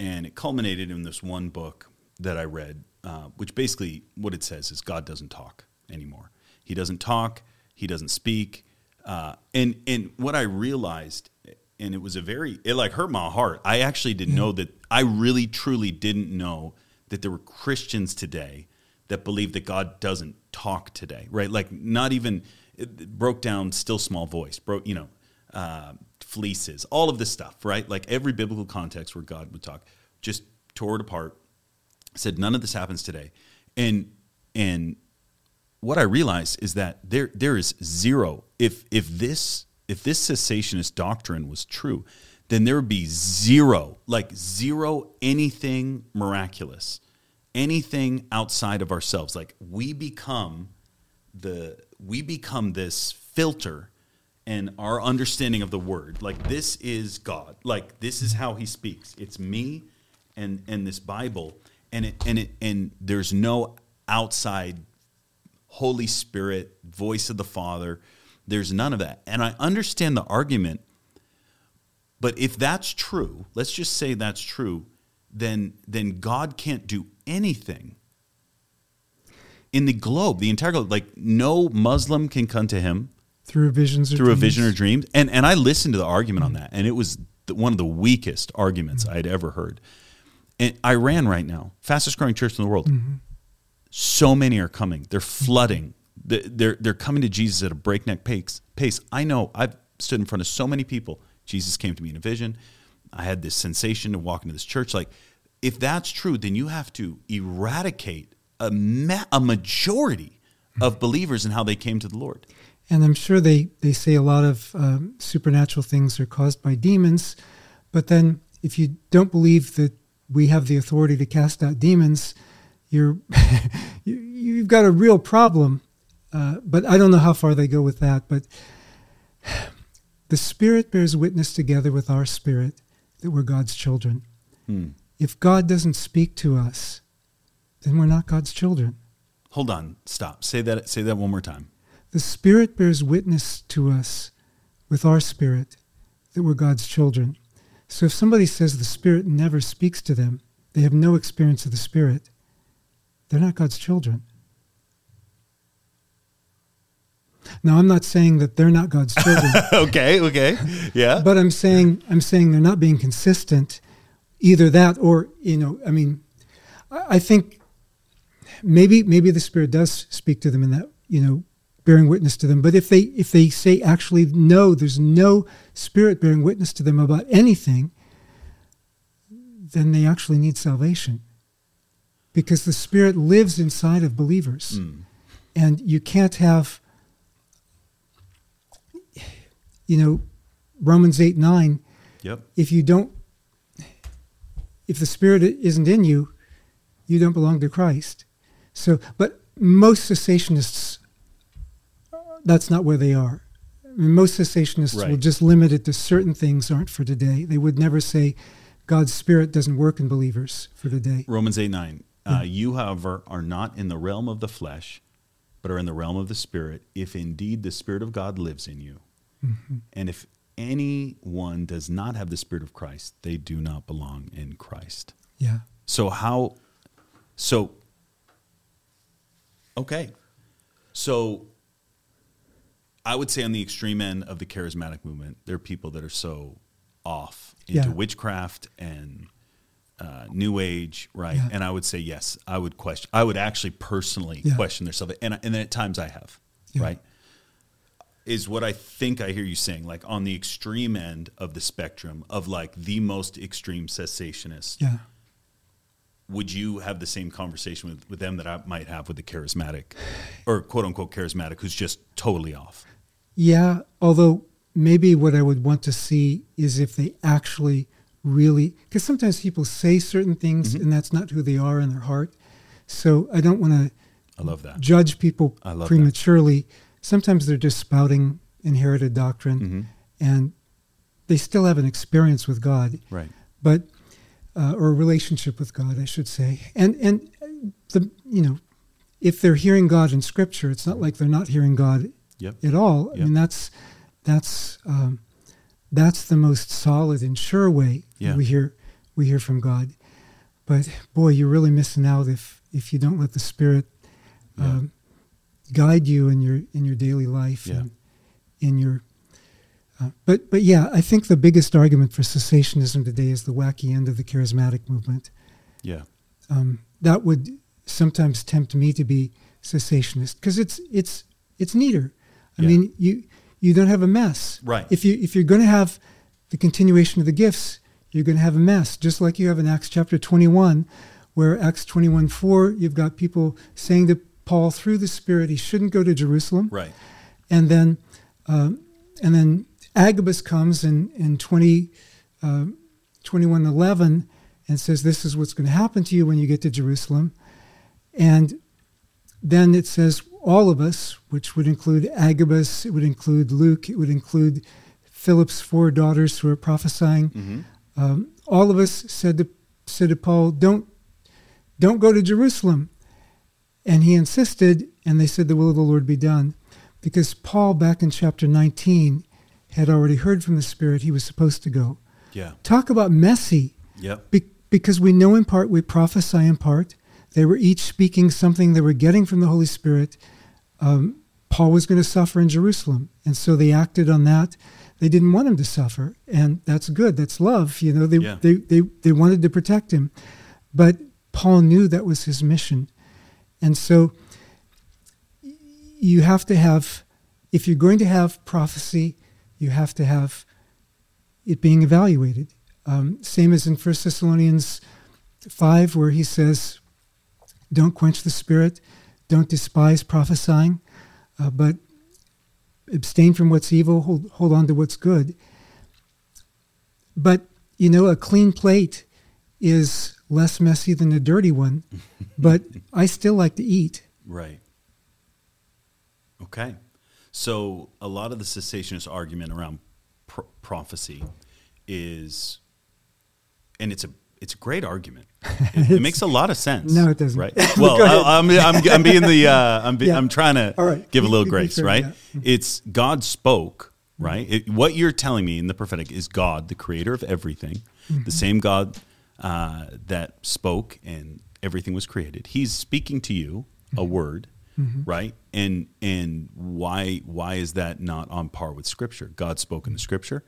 and it culminated in this one book that I read, uh, which basically what it says is God doesn't talk anymore. He doesn't talk. He doesn't speak. Uh, and and what I realized, and it was a very it like hurt my heart. I actually didn't know that. I really truly didn't know that there were Christians today that believe that God doesn't talk today. Right? Like not even broke down still small voice. Broke you know uh, fleeces. All of this stuff. Right? Like every biblical context where God would talk, just tore it apart. Said none of this happens today, and and what I realized is that there there is zero. If if this if this cessationist doctrine was true, then there would be zero, like zero anything miraculous, anything outside of ourselves. Like we become the we become this filter and our understanding of the word. Like this is God. Like this is how he speaks. It's me and and this Bible. And it and it and there's no outside Holy Spirit, voice of the Father. There's none of that. And I understand the argument, but if that's true, let's just say that's true, then then God can't do anything. in the globe, the entire globe. Like no Muslim can come to him through visions or through dreams. a vision or dreams. And and I listened to the argument on mm-hmm. that, and it was one of the weakest arguments mm-hmm. I'd ever heard. And Iran right now, fastest growing church in the world. So many are coming. They're flooding. They- They're they're coming to Jesus at a breakneck pace. Pace. I know. I've stood in front of so many people. Jesus came to me in a vision. I had this sensation to walk into this church. Like, if that's true, then you have to eradicate a ma- a majority of believers and how they came to the Lord. And I'm sure they, they say a lot of um, supernatural things are caused by demons. But then if you don't believe that we have the authority to cast out demons, you're, you, you've got a real problem. Uh, but I don't know how far they go with that. But the Spirit bears witness together with our spirit that we're God's children. Hmm. If God doesn't speak to us, then we're not God's children. Hold on, stop. Say that. Say that one more time. The Spirit bears witness to us with our spirit that we're God's children. So if somebody says the Spirit never speaks to them, they have no experience of the Spirit, they're not God's children. Now I'm not saying that they're not God's children, okay. Okay. Yeah. but I'm saying I'm saying they're not being consistent. Either that or, you know, I mean I think maybe maybe the Spirit does speak to them in that, you know, bearing witness to them. But if they if they say actually no, there's no Spirit bearing witness to them about anything, then they actually need salvation. Because the Spirit lives inside of believers. Mm. And you can't have you know, Romans eight nine, Yep. if you don't if the spirit isn't in you you don't belong to christ so but most cessationists that's not where they are I mean, most cessationists will just limit it to certain things aren't for today they would never say god's spirit doesn't work in believers for today Romans 8 9. Uh, you, however, are not in the realm of the flesh, but are in the realm of the Spirit, if indeed the Spirit of God lives in you. And if anyone does not have the Spirit of Christ, they do not belong in Christ. yeah So, how, so, okay. So, I would say on the extreme end of the charismatic movement, there are people that are so off into Yeah. witchcraft and uh, New Age, right? Yeah. And I would say yes. I would question. I would actually personally Yeah. question their salvation, and and then at times I have, right? Is what I think I hear you saying, like on the extreme end of the spectrum of like the most extreme cessationist. yeah Would you have the same conversation with, with them that I might have with the charismatic, or quote unquote charismatic, who's just totally off? Yeah, although maybe what I would want to see is if they actually really, because sometimes people say certain things Mm-hmm. and that's not who they are in their heart. So I don't want to I love that. judge people love that. prematurely. Sometimes they're just spouting inherited doctrine Mhm. and they still have an experience with God, Right. but uh, or a relationship with God, I should say. And and the you know, if they're hearing God in Scripture, it's not like they're not hearing God Yep. at all. I mean, that's that's um, that's the most solid and sure way Yeah. we hear we hear from God. But boy, you're really missing out if if you don't let the Spirit Yeah. um, guide you in your in your daily life Yeah. and in your. Uh, but but yeah, I think the biggest argument for cessationism today is the wacky end of the charismatic movement. Yeah. Um, that would sometimes tempt me to be cessationist because it's it's it's neater. I Yeah. mean, you you don't have a mess. Right. If you if you're going to have the continuation of the gifts, you're going to have a mess, just like you have in Acts chapter 21, where Acts 21 4, you've got people saying to Paul through the Spirit he shouldn't go to Jerusalem, Right. and then um, and then Agabus comes in in 20, uh, 21 11 and says this is what's going to happen to you when you get to Jerusalem, and then it says all of us, which would include Agabus, it would include Luke, it would include Philip's four daughters who are prophesying. hmm Um, all of us said to said to Paul, "Don't don't go to Jerusalem," and he insisted, and they said, "The will of the Lord be done," because Paul, back in chapter 19, had already heard from the Spirit he was supposed to go. Yeah. Talk about messy, Yep. be- because we know in part, we prophesy in part. They were each speaking something they were getting from the Holy Spirit. Um, Paul was going to suffer in Jerusalem, and so they acted on that. They didn't want him to suffer, and that's good. That's love. You know, they, Yeah. they, they, they wanted to protect him. But Paul knew that was his mission. And so you have to have, if you're going to have prophecy, you have to have it being evaluated. Um, same as in 1 Thessalonians 5, where he says, Don't quench the spirit, don't despise prophesying, uh, but abstain from what's evil, hold, hold on to what's good. But, you know, a clean plate is less messy than a dirty one, but I still like to eat. Right. Okay. So a lot of the cessationist argument around pr- prophecy is, and it's a it's a great argument. It, it makes a lot of sense. No, it doesn't. Right. Well. I, I'm, I'm I'm being the uh, I'm be, Yeah. I'm trying to right. give a little grace. confirm, Right. yeah. Mm-hmm. It's God spoke. Right. It, what you're telling me in the prophetic is God, the creator of everything, Mm-hmm. the same God uh, that spoke and everything was created. He's speaking to you a Mm-hmm. word, right? And and why why is that not on par with Scripture? God spoke in the Scripture,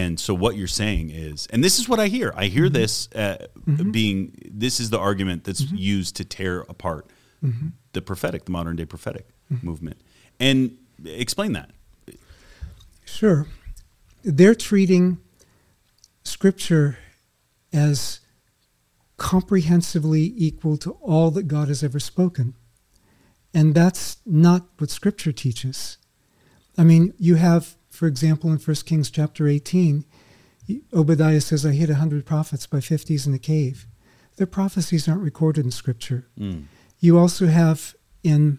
and so what you're saying is, and this is what I hear. I hear Mm-hmm. this uh, being this is the argument that's used to tear apart Mm-hmm. the prophetic, the modern day prophetic movement, and explain that. Sure. They're treating Scripture as comprehensively equal to all that God has ever spoken. And that's not what Scripture teaches. I mean, you have, for example, in 1 Kings chapter 18, Obadiah says, I hid a hundred prophets by fifties in a cave. Their prophecies aren't recorded in Scripture. Mm. You also have in,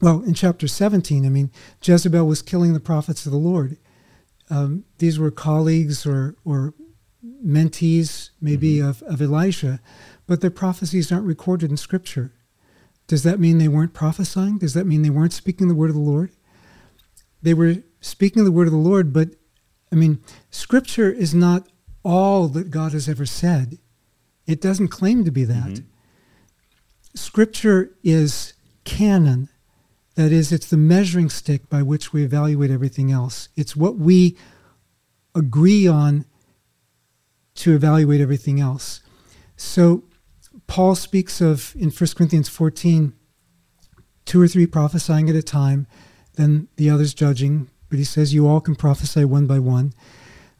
well, in chapter 17, I mean, Jezebel was killing the prophets of the Lord. Um, these were colleagues or, or mentees, maybe, of, of Elisha, but their prophecies aren't recorded in Scripture. Does that mean they weren't prophesying? Does that mean they weren't speaking the word of the Lord? They were speaking the word of the Lord, but I mean, Scripture is not all that God has ever said. It doesn't claim to be that. Mhm. Scripture is canon. That is, it's the measuring stick by which we evaluate everything else. It's what we agree on to evaluate everything else. So, Paul speaks of in 1 Corinthians 14, two or three prophesying at a time, then the others judging. But he says you all can prophesy one by one.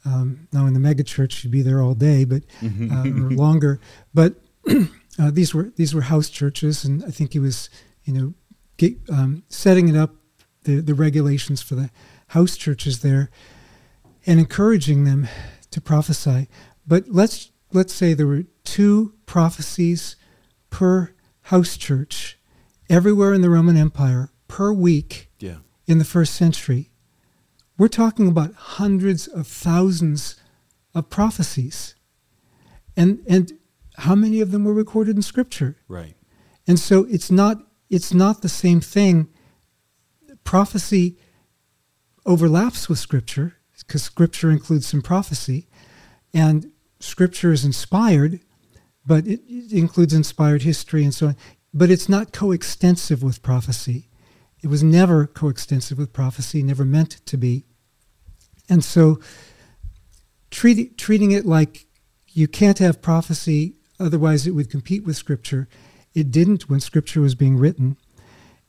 Um, now, in the megachurch, you'd be there all day, but uh, or longer. But uh, these were these were house churches, and I think he was, you know, get, um, setting it up the the regulations for the house churches there, and encouraging them to prophesy. But let's let's say there were two prophecies per house church everywhere in the Roman Empire per week Yeah. in the first century. We're talking about hundreds of thousands of prophecies. And and how many of them were recorded in scripture? Right. And so it's not it's not the same thing. Prophecy overlaps with scripture because scripture includes some prophecy and scripture is inspired but it, it includes inspired history and so on but it's not coextensive with prophecy it was never coextensive with prophecy never meant to be. And so treating treating it like you can't have prophecy otherwise it would compete with scripture. It didn't when scripture was being written.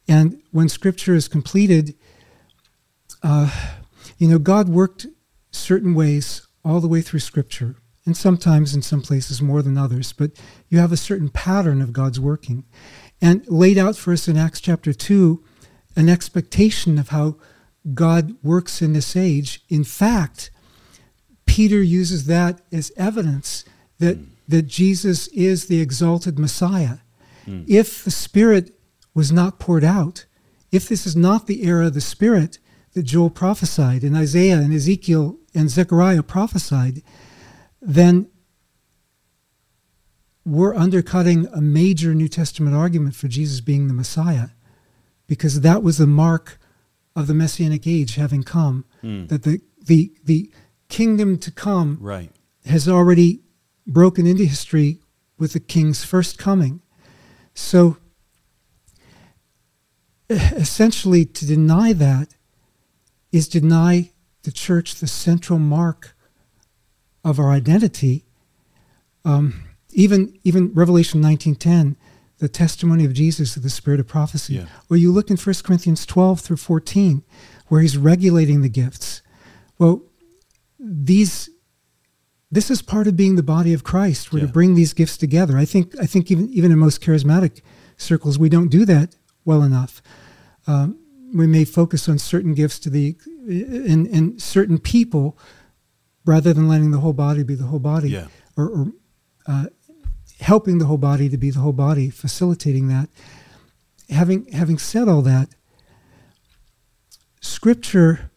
And when scripture is completed uh, you know god worked certain ways all the way through scripture and sometimes in some places more than others but you have a certain pattern of god's working. And laid out for us in acts chapter 2 an expectation of how god works in this age. In fact Peter uses that as evidence that, hmm. that Jesus is the exalted Messiah. Hmm. If the Spirit was not poured out, if this is not the era of the Spirit that Joel prophesied and Isaiah and Ezekiel and Zechariah prophesied, then we're undercutting a major New Testament argument for Jesus being the Messiah because that was the mark of the Messianic age having come, that the, the, the kingdom to come Right. has already broken into history with the king's first coming. So essentially, to deny that is deny the church the central mark of our identity. Um, even even Revelation nineteen ten, the testimony of Jesus of the spirit of prophecy. Yeah. Or you look in 1 Corinthians twelve through fourteen, where he's regulating the gifts. Well, these this is part of being the body of Christ. We're Yeah. to bring these gifts together. I think I think even even in most charismatic circles, we don't do that well enough. Um, we may focus on certain gifts to the in, in certain people rather than letting the whole body be the whole body Yeah. or, or uh, helping the whole body to be the whole body facilitating that having having said all that scripture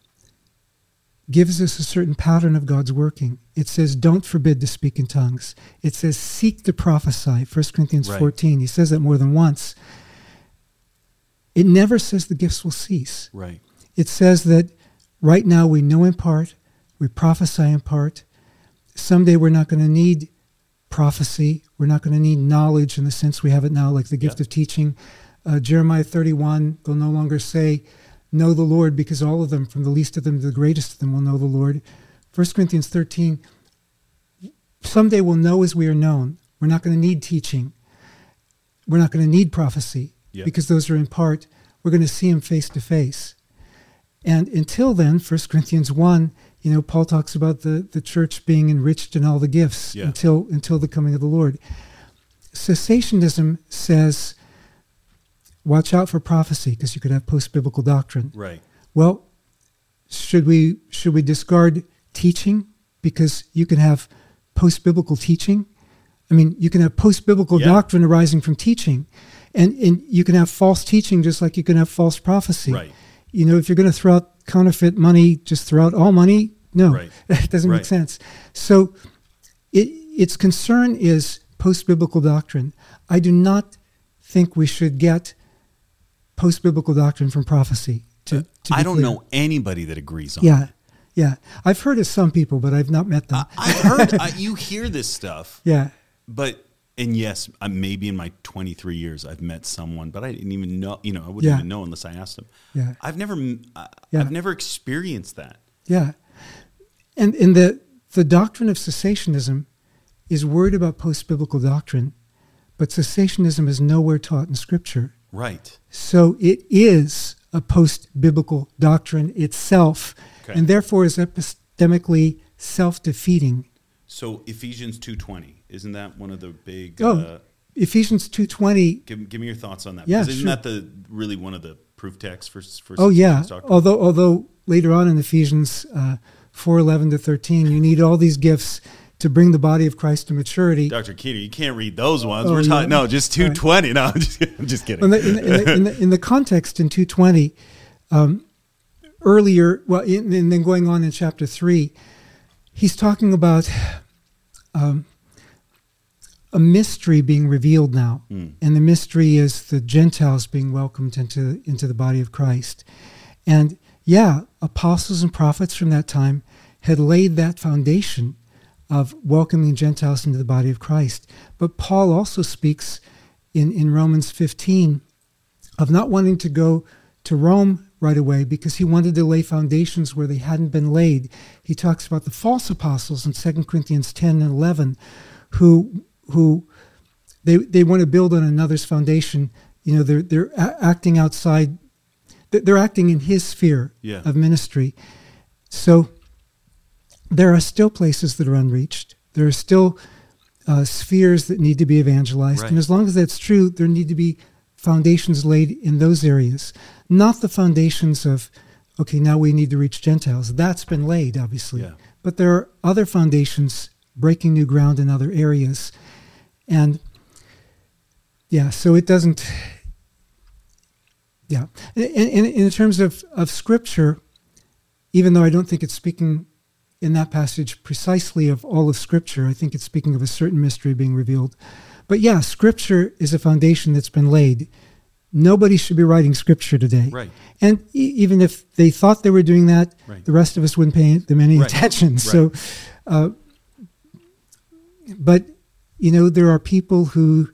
gives us a certain pattern of God's working. It says, don't forbid to speak in tongues. It says, seek to prophesy, 1 Corinthians Right. 14. He says that more than once. It never says the gifts will cease. Right. It says that right now we know in part, we prophesy in part. Someday we're not going to need prophecy. We're not going to need knowledge in the sense we have it now, like the gift Yeah. of teaching. Uh, Jeremiah 31, they'll no longer say, Know the Lord, because all of them, from the least of them to the greatest of them, will know the Lord. 1 Corinthians 13, someday we'll know as we are known. We're not going to need teaching. We're not going to need prophecy Yeah. because those are in part. We're going to see him face to face. And until then, 1 Corinthians 1, you know, Paul talks about the, the church being enriched in all the gifts Yeah. until, until the coming of the Lord. Cessationism says, watch out for prophecy because you could have post biblical doctrine. Right. Well, should we should we discard teaching because you can have post biblical teaching? I mean, you can have post biblical Yeah. doctrine arising from teaching, and and you can have false teaching just like you can have false prophecy. Right. You know, if you're going to throw out counterfeit money, just throw out all money. No, Right. it doesn't Right. make sense. So, it, its concern is post biblical doctrine. I do not think we should get post biblical doctrine from prophecy. To, uh, to I don't clear. know anybody that agrees on Yeah, it. yeah. I've heard of some people, but I've not met them. I, I've heard I, you hear this stuff, yeah, but and yes, uh, maybe in my 23 years I've met someone, but I didn't even know. You know, I wouldn't Yeah. even know unless I asked them. Yeah. I've never, I, Yeah. have never experienced that. yeah. And in the the doctrine of cessationism is worried about post biblical doctrine, but cessationism is nowhere taught in Scripture. Right. So it is a post biblical doctrine itself, Okay. and therefore is epistemically self defeating. So Ephesians 2:20 isn't that one of the big? Oh, Uh, Ephesians two twenty. give, give me your thoughts on that. Yeah, Because isn't sure. that the really one of the proof texts for for Oh yeah. Although although later on in Ephesians uh, four eleven to thirteen, you need all these gifts to bring the body of Christ to maturity. Dr. Keener, you can't read those ones. Oh, We're talking no, just All right. 220. No, I'm just, I'm just kidding. In the, in, the, in, the, in, the, context in 220, um, earlier, well, in, and then going on in chapter 3, he's talking about um, a mystery being revealed now. Mm. And the mystery is the Gentiles being welcomed into, into the body of Christ. And yeah, apostles and prophets from that time had laid that foundation of welcoming Gentiles into the body of Christ. But Paul also speaks in, in Romans 15 of not wanting to go to Rome right away because he wanted to lay foundations where they hadn't been laid. He talks about the false apostles in 2 Corinthians 10 and 11 who who they they want to build on another's foundation. You know, they're they're acting outside they're they're acting in his sphere Yeah. of ministry. So there are still places that are unreached. There are still uh, spheres that need to be evangelized. Right. And as long as that's true, there need to be foundations laid in those areas, not the foundations of, okay, now we need to reach Gentiles. That's been laid, obviously. Yeah. But there are other foundations breaking new ground in other areas. And yeah, so it doesn't, yeah. In, in, in terms of, of scripture, even though I don't think it's speaking in that passage precisely of all of Scripture. I think it's speaking of a certain mystery being revealed. But yeah, Scripture is a foundation that's been laid. Nobody should be writing Scripture today. Right. And e- even if they thought they were doing that, Right. the rest of us wouldn't pay them any Right. attention. So, uh, but you know, there are people who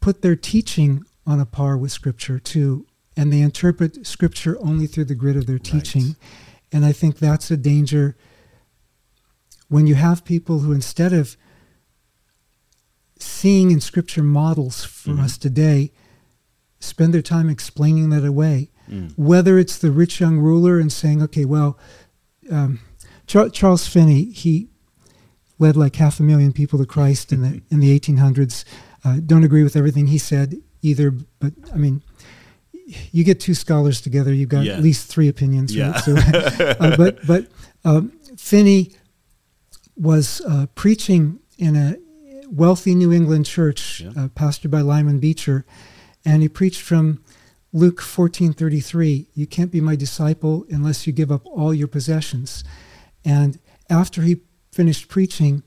put their teaching on a par with Scripture too, and they interpret Scripture only through the grid of their teaching. Right. And I think that's a danger when you have people who, instead of seeing in Scripture models for mm-hmm. us today, spend their time explaining that away. Mm. Whether it's the rich young ruler and saying, okay, well, um, Charles Finney, he led like half a million people to Christ in the in the 1800s. Uh, don't agree with everything he said either, but I mean, you get two scholars together, you've got yeah. at least three opinions, yeah. right? So, uh, but but um, Finney was uh, preaching in a wealthy New England church, yeah. uh, pastored by Lyman Beecher, and he preached from Luke 14:33. You can't be my disciple unless you give up all your possessions. And after he finished preaching,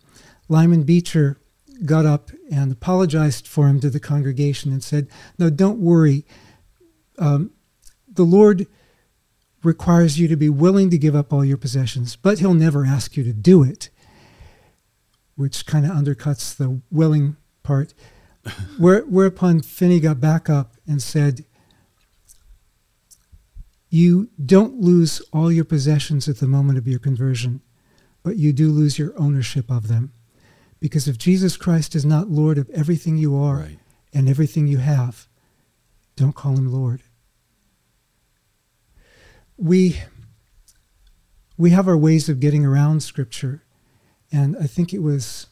Lyman Beecher got up and apologized for him to the congregation and said, "No, don't worry. Um, the Lord." requires you to be willing to give up all your possessions, but he'll never ask you to do it which kind of undercuts the willing part. Where, whereupon Finney got back up and said, You don't lose all your possessions at the moment of your conversion, but you do lose your ownership of them. Because if Jesus Christ is not Lord of everything you are right. and everything you have, don't call him Lord. We, we have our ways of getting around Scripture and I think it was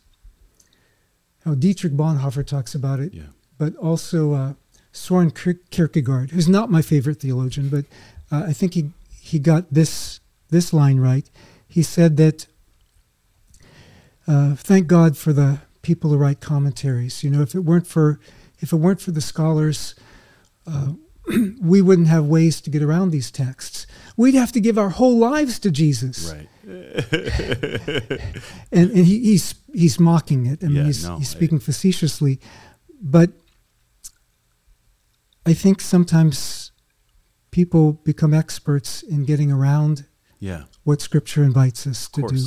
how Dietrich Bonhoeffer talks about it, yeah. but also uh, Soren Kierkegaard, who's not my favorite theologian, but uh, I think he, he got this, this line right. He said that, uh, thank God for the people who write commentaries. You know, if it weren't for, if it weren't for the scholars, uh, we wouldn't have ways to get around these texts. We'd have to give our whole lives to Jesus. Right. and, and he, he's he's mocking it. I mean, yeah, he's, no, he's speaking I, facetiously, but I think sometimes people become experts in getting around yeah. what Scripture invites us to do,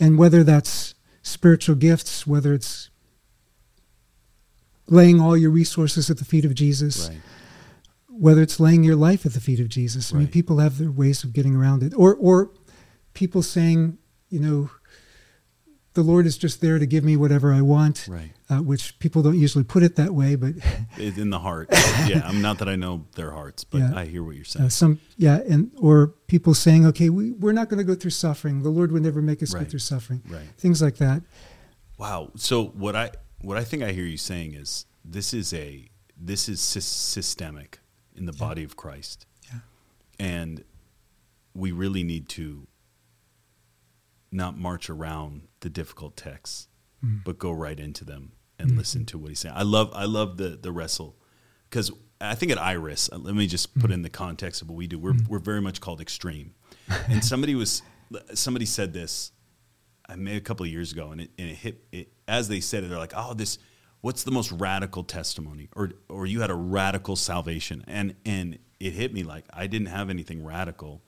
and whether that's spiritual gifts, whether it's laying all your resources at the feet of Jesus. Right whether it's laying your life at the feet of Jesus. I right. mean, people have their ways of getting around it, or or people saying, you know, the Lord is just there to give me whatever I want, right? Uh, which people don't usually put it that way, but in the heart, yeah. I'm not that I know their hearts, but yeah. I hear what you're saying. Uh, some, yeah, and or people saying, okay, we, we're not going to go through suffering. The Lord would never make us right. go through suffering, right? Things like that. Wow. So what I what I think I hear you saying is this is a this is sy- systemic in the yeah. body of Christ. Yeah. And we really need to not march around the difficult texts, mm. but go right into them and mm-hmm. listen to what he's saying. I love I love the the wrestle because I think at Iris, uh, let me just put mm. in the context of what we do. We're mm. we're very much called extreme, and somebody was somebody said this I made a couple of years ago, and it, and it hit it as they said it. They're like, oh, this what's the most radical testimony or or you had a radical salvation and and it hit me like I didn't have anything radical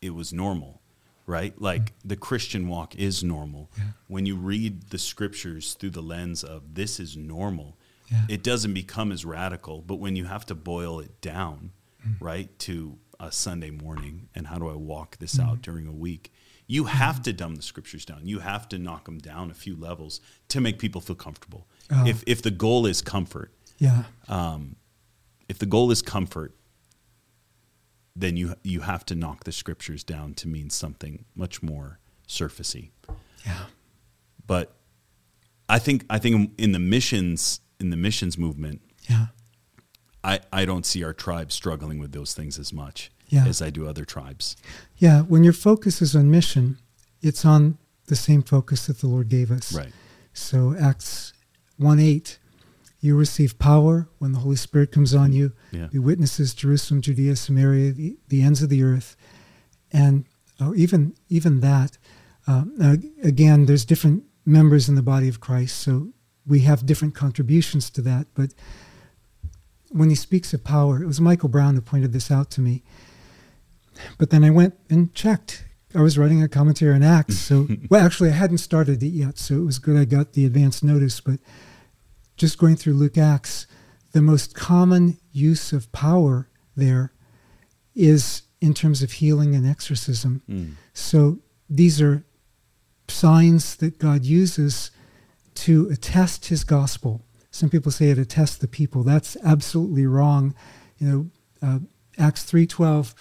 it was normal right like the christian walk is normal yeah. when you read the scriptures through the lens of this is normal yeah. it doesn't become as radical but when you have to boil it down mm. right to a sunday morning and how do i walk this mm. out during a week you have to dumb the scriptures down. You have to knock them down a few levels to make people feel comfortable. Uh, if if the goal is comfort, yeah. Um, if the goal is comfort, then you you have to knock the scriptures down to mean something much more surfacey. Yeah. But I think I think in the missions in the missions movement, yeah. I, I don't see our tribe struggling with those things as much yeah. as I do other tribes. Yeah, when your focus is on mission, it's on the same focus that the Lord gave us. Right. So Acts 1 8, you receive power when the Holy Spirit comes on you. Yeah. Be witnesses Jerusalem, Judea, Samaria, the, the ends of the earth. And oh, even, even that, uh, again, there's different members in the body of Christ, so we have different contributions to that. But when he speaks of power, it was Michael Brown who pointed this out to me. But then I went and checked. I was writing a commentary on Acts. So, well, actually, I hadn't started it yet. So it was good I got the advance notice. But just going through Luke Acts, the most common use of power there is in terms of healing and exorcism. Mm. So these are signs that God uses to attest his gospel. Some people say it attests the people. That's absolutely wrong. You know, uh, Acts 3.12,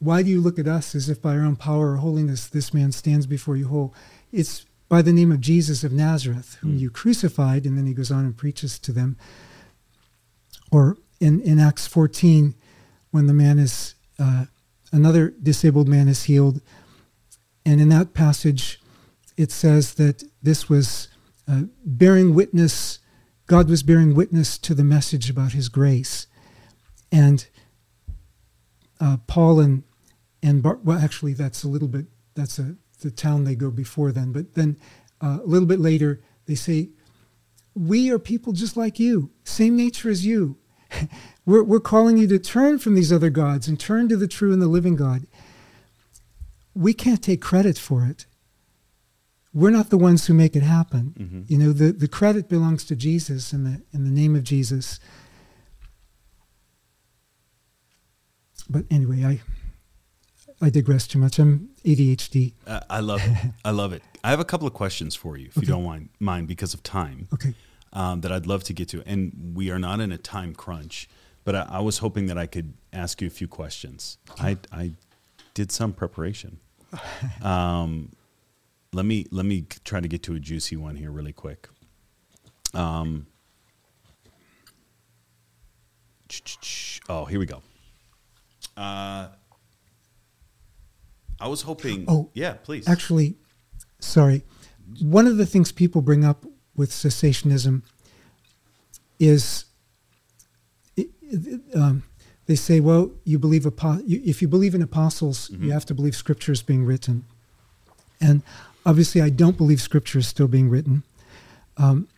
why do you look at us as if by our own power or holiness this man stands before you whole? It's by the name of Jesus of Nazareth, whom Mm. you crucified, and then he goes on and preaches to them. Or in, in Acts 14, when the man is, uh, another disabled man is healed, and in that passage, it says that this was uh, bearing witness, God was bearing witness to the message about his grace. And uh, Paul and, and Bar- well, actually, that's a little bit, that's a, the town they go before then. But then uh, a little bit later, they say, We are people just like you, same nature as you. we're, we're calling you to turn from these other gods and turn to the true and the living God. We can't take credit for it. We're not the ones who make it happen. Mhm. You know, the, the credit belongs to Jesus in the in the name of Jesus. But anyway, I I digress too much. I'm ADHD. Uh, I love it. I love it. I have a couple of questions for you, if you don't mind, mind, because of time, Okay. um, that I'd love to get to. And we are not in a time crunch, but I, I was hoping that I could ask you a few questions. I, I did some preparation. Um, let me let me try to get to a juicy one here really quick. Um, oh, here we go. Uh, I was hoping. Oh, yeah, please. Actually, sorry. One of the things people bring up with cessationism is it, it, um, they say, well, you believe apo- you, if you believe in apostles, Mhm. you have to believe scripture is being written. And obviously, I don't believe scripture is still being written. Um,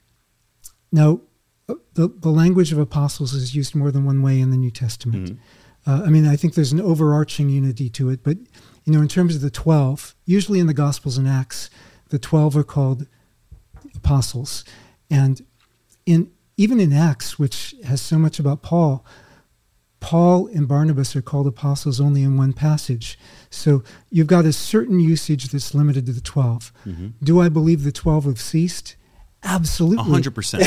now, uh, the, the language of apostles is used more than one way in the New Testament. Mhm. Uh, I mean, I think there's an overarching unity to it, but you know, in terms of the twelve, usually in the Gospels and Acts, the twelve are called apostles, and in even in Acts, which has so much about Paul, Paul and Barnabas are called apostles only in one passage. So you've got a certain usage that's limited to the 12. Mhm. Do I believe the 12 have ceased? Absolutely. hundred percent.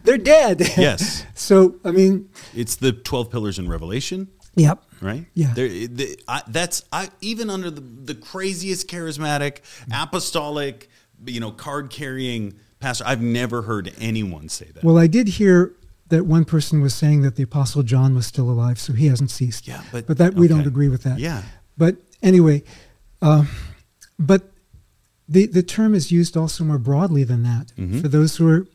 They're dead. Yes. so, I mean, It's the twelve pillars in Revelation, yep. right? Yeah. There, the, I, that's I even under the, the craziest charismatic, apostolic, you know, card carrying pastor. I've never heard anyone say that. Well, I did hear that one person was saying that the Apostle John was still alive, so he hasn't ceased. yeah, but But that we don't agree with that. Yeah. But anyway, uh, but the the term is used also more broadly than that Mhm. for those who are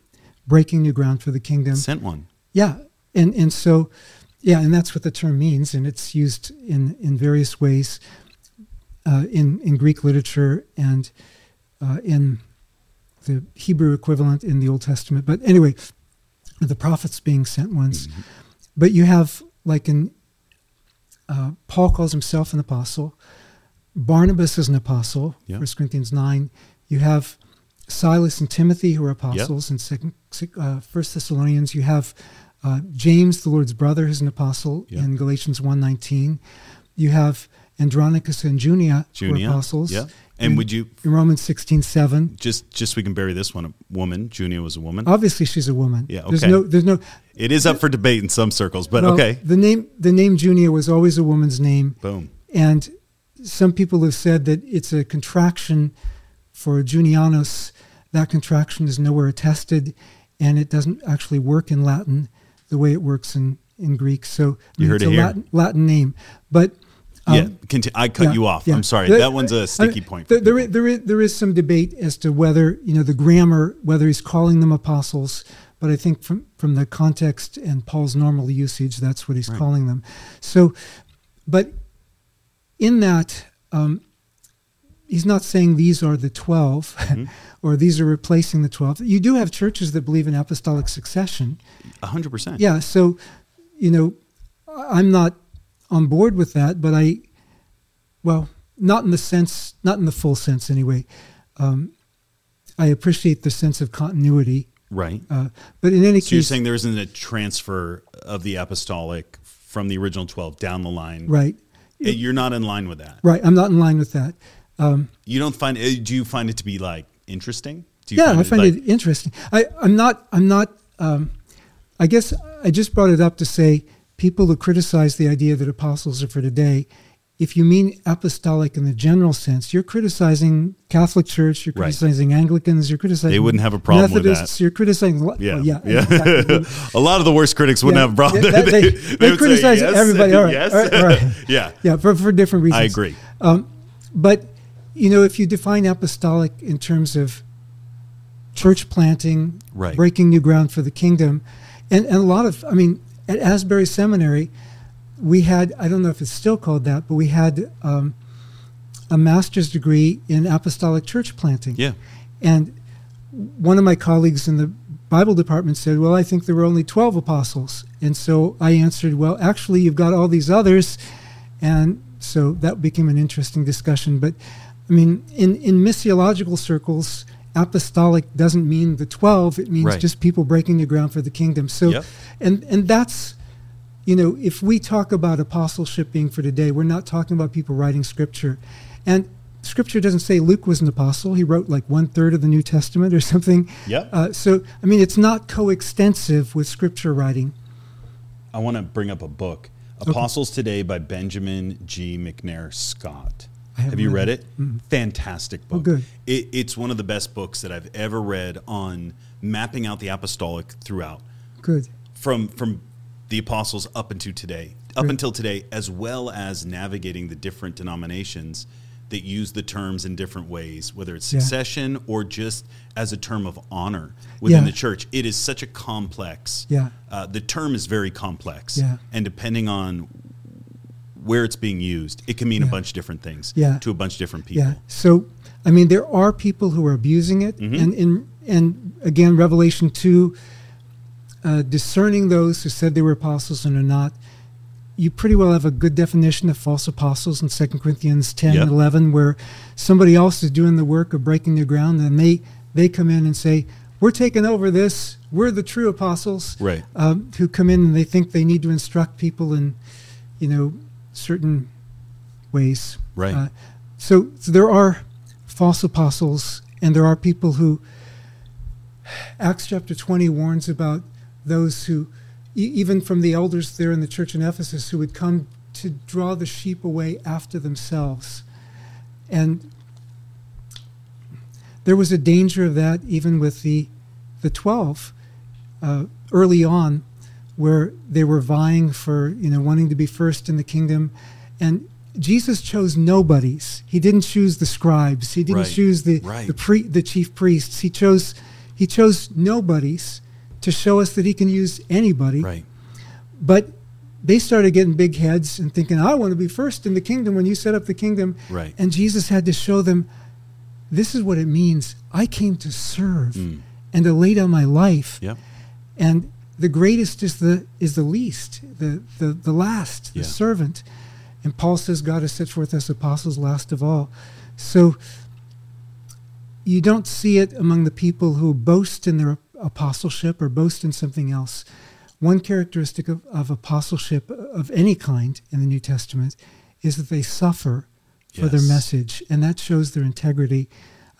breaking new ground for the kingdom. Sent one. Yeah, and and so yeah, and that's what the term means, and it's used in in various ways uh, in in Greek literature and uh, in the Hebrew equivalent in the Old Testament. But anyway, the prophets being sent ones. Mm-hmm. But you have like in uh, Paul calls himself an apostle. Barnabas is an apostle. Yeah. First Corinthians nine. You have Silas and Timothy who are apostles in Second uh, First Thessalonians. You have uh, James, the Lord's brother, who's an apostle Yeah. in Galatians 1.19. You have Andronicus and Junia, who Junia. are apostles. Yeah. And in, would you in Romans 16.7. just just so we can bury this one? A woman. Junia was a woman. Obviously, she's a woman. Yeah, There's no. There's no. it is up for debate in some circles, but well, okay. The name. The name Junia was always a woman's name. Boom. And some people have said that it's a contraction for Junianus. That contraction is nowhere attested, and it doesn't actually work in Latin the way it works in, in Greek. So You heard it's it a here. Latin, Latin name. But um, yeah. I cut yeah, you off. yeah. I'm sorry. The- that one's a sticky I- point. There, there is, there, is, there is some debate as to whether you know the grammar, whether he's calling them apostles. But I think from from the context and Paul's normal usage, that's what he's Right. calling them. So, but in that, um, he's not saying these are the 12 Mhm. Or these are replacing the 12. You do have churches that believe in apostolic succession. A hundred percent. Yeah, so, you know, I'm not on board with that, but I, well, not in the sense, not in the full sense anyway. Um, I appreciate the sense of continuity Right. Uh, but in any case So you're saying there isn't a transfer of the apostolic from the original 12 down the line. right, You're not in line with that. right. I'm not in line with that. Um, You don't find eh, do you find it to be like interesting? Do you yeah, I find like- it interesting. I, I'm not. I'm not. Um, I guess I just brought it up to say people who criticize the idea that apostles are for today. If you mean apostolic in the general sense, you're criticizing Catholic Church, you're Right. criticizing Anglicans, you're criticizing They wouldn't have a problem with that. Methodists, You're criticizing, Yeah. well, yeah, yeah. exactly. a lot of the worst critics wouldn't Yeah, have a problem. yeah, they- they- they would say criticize yes, everybody. All right, yes. all right, all right. yeah. yeah, for, for different reasons. I agree. Um, but you know, if you define apostolic in terms of church planting, Right. breaking new ground for the kingdom, and, and a lot of, I mean, at Asbury Seminary, we had, I don't know if it's still called that, but we had um, a master's degree in apostolic church planting. Yeah. And one of my colleagues in the Bible department said, Well, I think there were only 12 apostles. And so I answered, Well, actually, you've got all these others. And so that became an interesting discussion. But I mean, in, in missiological circles, apostolic doesn't mean the 12, it means Right. just people breaking the ground for the kingdom. So, Yep. and, and that's, you know, if we talk about apostleship being for today, we're not talking about people writing scripture. And scripture doesn't say Luke was an apostle. He wrote like one third of the New Testament or something. Yep. Uh, so, I mean, it's not coextensive with scripture writing. I want to bring up a book, Apostles Today by Benjamin G. McNair Scott. Have you read it? Fantastic book. Oh, good. It, it's one of the best books that I've ever read on mapping out the apostolic throughout, Good. from from the apostles up into today, up Great. until today, as well as navigating the different denominations that use the terms in different ways, whether it's Yeah. succession or just as a term of honor within Yeah. the church. It is such a complex. Yeah. Uh, the term is very complex. Yeah. And depending on where it's being used, it can mean a bunch of different things Yeah. to a bunch of different people. Yeah. So, I mean, there are people who are abusing it, Mm-hmm. and in and again, Revelation two, uh, discerning those who said they were apostles and are not. You pretty well have a good definition of false apostles in 2 Corinthians 10 Yep. and 11, where somebody else is doing the work of breaking the ground, and they they come in and say, "We're taking over this. We're the true apostles." Right. um, who come in and they think they need to instruct people and, you know, certain ways. Right. Uh, so, so there are false apostles, and there are people who. Acts chapter twenty warns about those who, e- even from the elders there in the church in Ephesus, who would come to draw the sheep away after themselves, and there was a danger of that even with the the twelve uh, early on, where they were vying for you know wanting to be first in the kingdom, and Jesus chose nobodies. He didn't choose the scribes. He didn't Right. choose the Right. the pre the chief priests. He chose he chose nobodies to show us that he can use anybody. Right. But they started getting big heads and thinking, I want to be first in the kingdom when you set up the kingdom. Right. And Jesus had to show them this is what it means. I came to serve Mm. and to lay down my life. Yep. And the greatest is the is the least, the the, the last, the servant. And Paul says God has set forth us apostles last of all. So you don't see it among the people who boast in their apostleship or boast in something else. One characteristic of, of apostleship of any kind in the New Testament is that they suffer for their message, and that shows their integrity.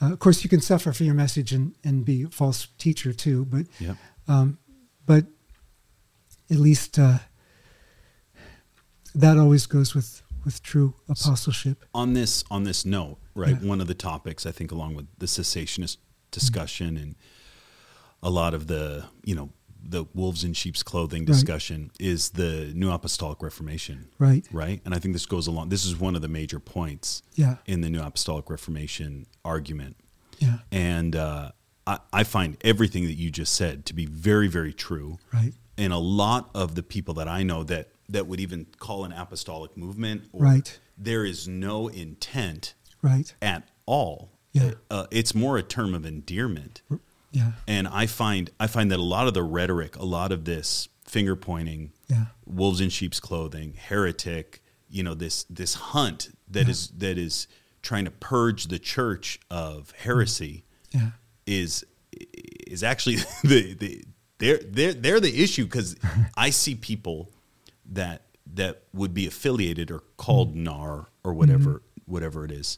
Uh, of course, you can suffer for your message and, and be a false teacher too, but Yep. um, but at least uh, that always goes with, with true apostleship. on this on this note, right? Yeah. One of the topics I think, along with the cessationist discussion and a lot of the you know the wolves in sheep's clothing discussion is the New Apostolic Reformation, Right? right? And I think this goes along. This is one of the major points Yeah. in the New Apostolic Reformation argument, Yeah. and uh, I, I find everything that you just said to be very, very true. Right. And a lot of the people that I know that that would even call an apostolic movement, or Right. there is no intent Right. at all. Yeah. Uh, it's more a term of endearment. Yeah. And I find I find that a lot of the rhetoric, a lot of this finger pointing, Yeah. wolves in sheep's clothing, heretic, you know, this this hunt that is that is trying to purge the church of heresy Yeah. Is is actually the, the they're they're they're the issue because I see people that that would be affiliated or called Mm-hmm. NAR or whatever whatever it is.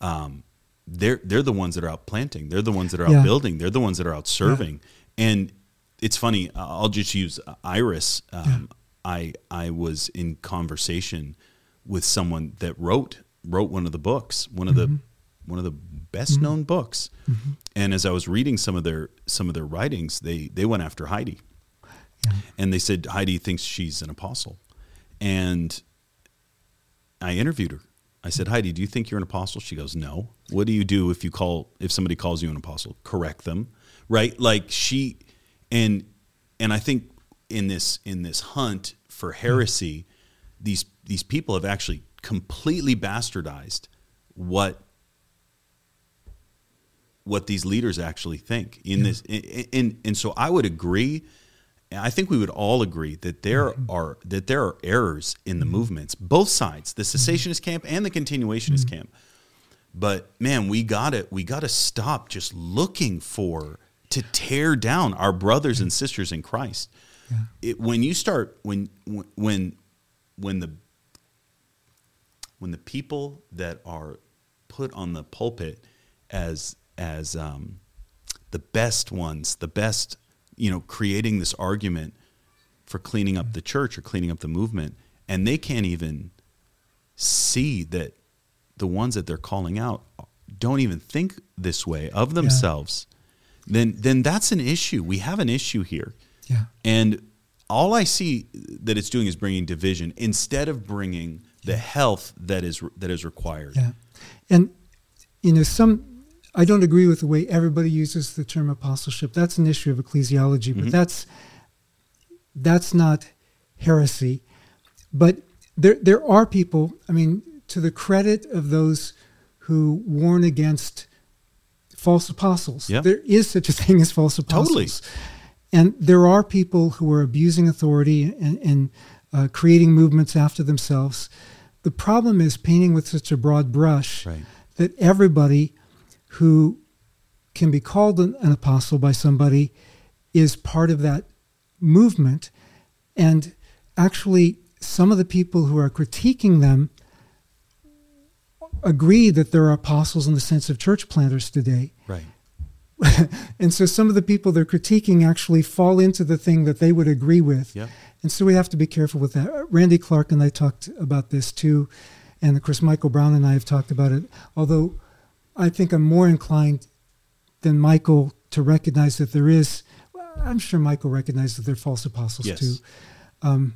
Um, they're they're the ones that are out planting. They're the ones that are out Yeah. building. They're the ones that are out serving. And it's funny. I'll just use Iris. Um, I I was in conversation with someone that wrote wrote one of the books, one of the one of the best known mm-hmm. books. Mm-hmm. And as I was reading some of their some of their writings, they they went after Heidi, and they said Heidi thinks she's an apostle, and I interviewed her. I said, Heidi, do you think you're an apostle? She goes, No. What do you do if you call if somebody calls you an apostle? Correct them, right? Like she, and and I think in this in this hunt for mm-hmm. heresy, these these people have actually completely bastardized what what these leaders actually think in this and, and and so I would agree I think we would all agree that there mm-hmm. are that there are errors in the mm-hmm. movements both sides the mm-hmm. cessationist camp and the continuationist camp. But man we got to we got to stop just looking for to tear down our brothers and sisters in Christ. It, when you start when when when the when the people that are put on the pulpit as as um, the best ones, the best, you know, creating this argument for cleaning up the church or cleaning up the movement, and they can't even see that the ones that they're calling out don't even think this way of themselves. Then then that's an issue. We have an issue here. Yeah. And all I see that it's doing is bringing division instead of bringing the health that is that is required. Yeah. And, you know, some, I don't agree with the way everybody uses the term apostleship. That's an issue of ecclesiology, but that's, that's not heresy. But there, there are people, I mean, to the credit of those who warn against false apostles, Yeah. there is such a thing as false apostles. Totally. And there are people who are abusing authority and, and uh, creating movements after themselves. The problem is painting with such a broad brush Right. that everybody who can be called an, an apostle by somebody is part of that movement. And actually, some of the people who are critiquing them agree that there are apostles in the sense of church planters today. Right. and so some of the people they're critiquing actually fall into the thing that they would agree with. Yep. And so we have to be careful with that. Randy Clark and I talked about this too. And of course, Michael Brown and I have talked about it. Although I think I'm more inclined than Michael to recognize that there is, I'm sure Michael recognizes that they're false apostles Yes. too. Um,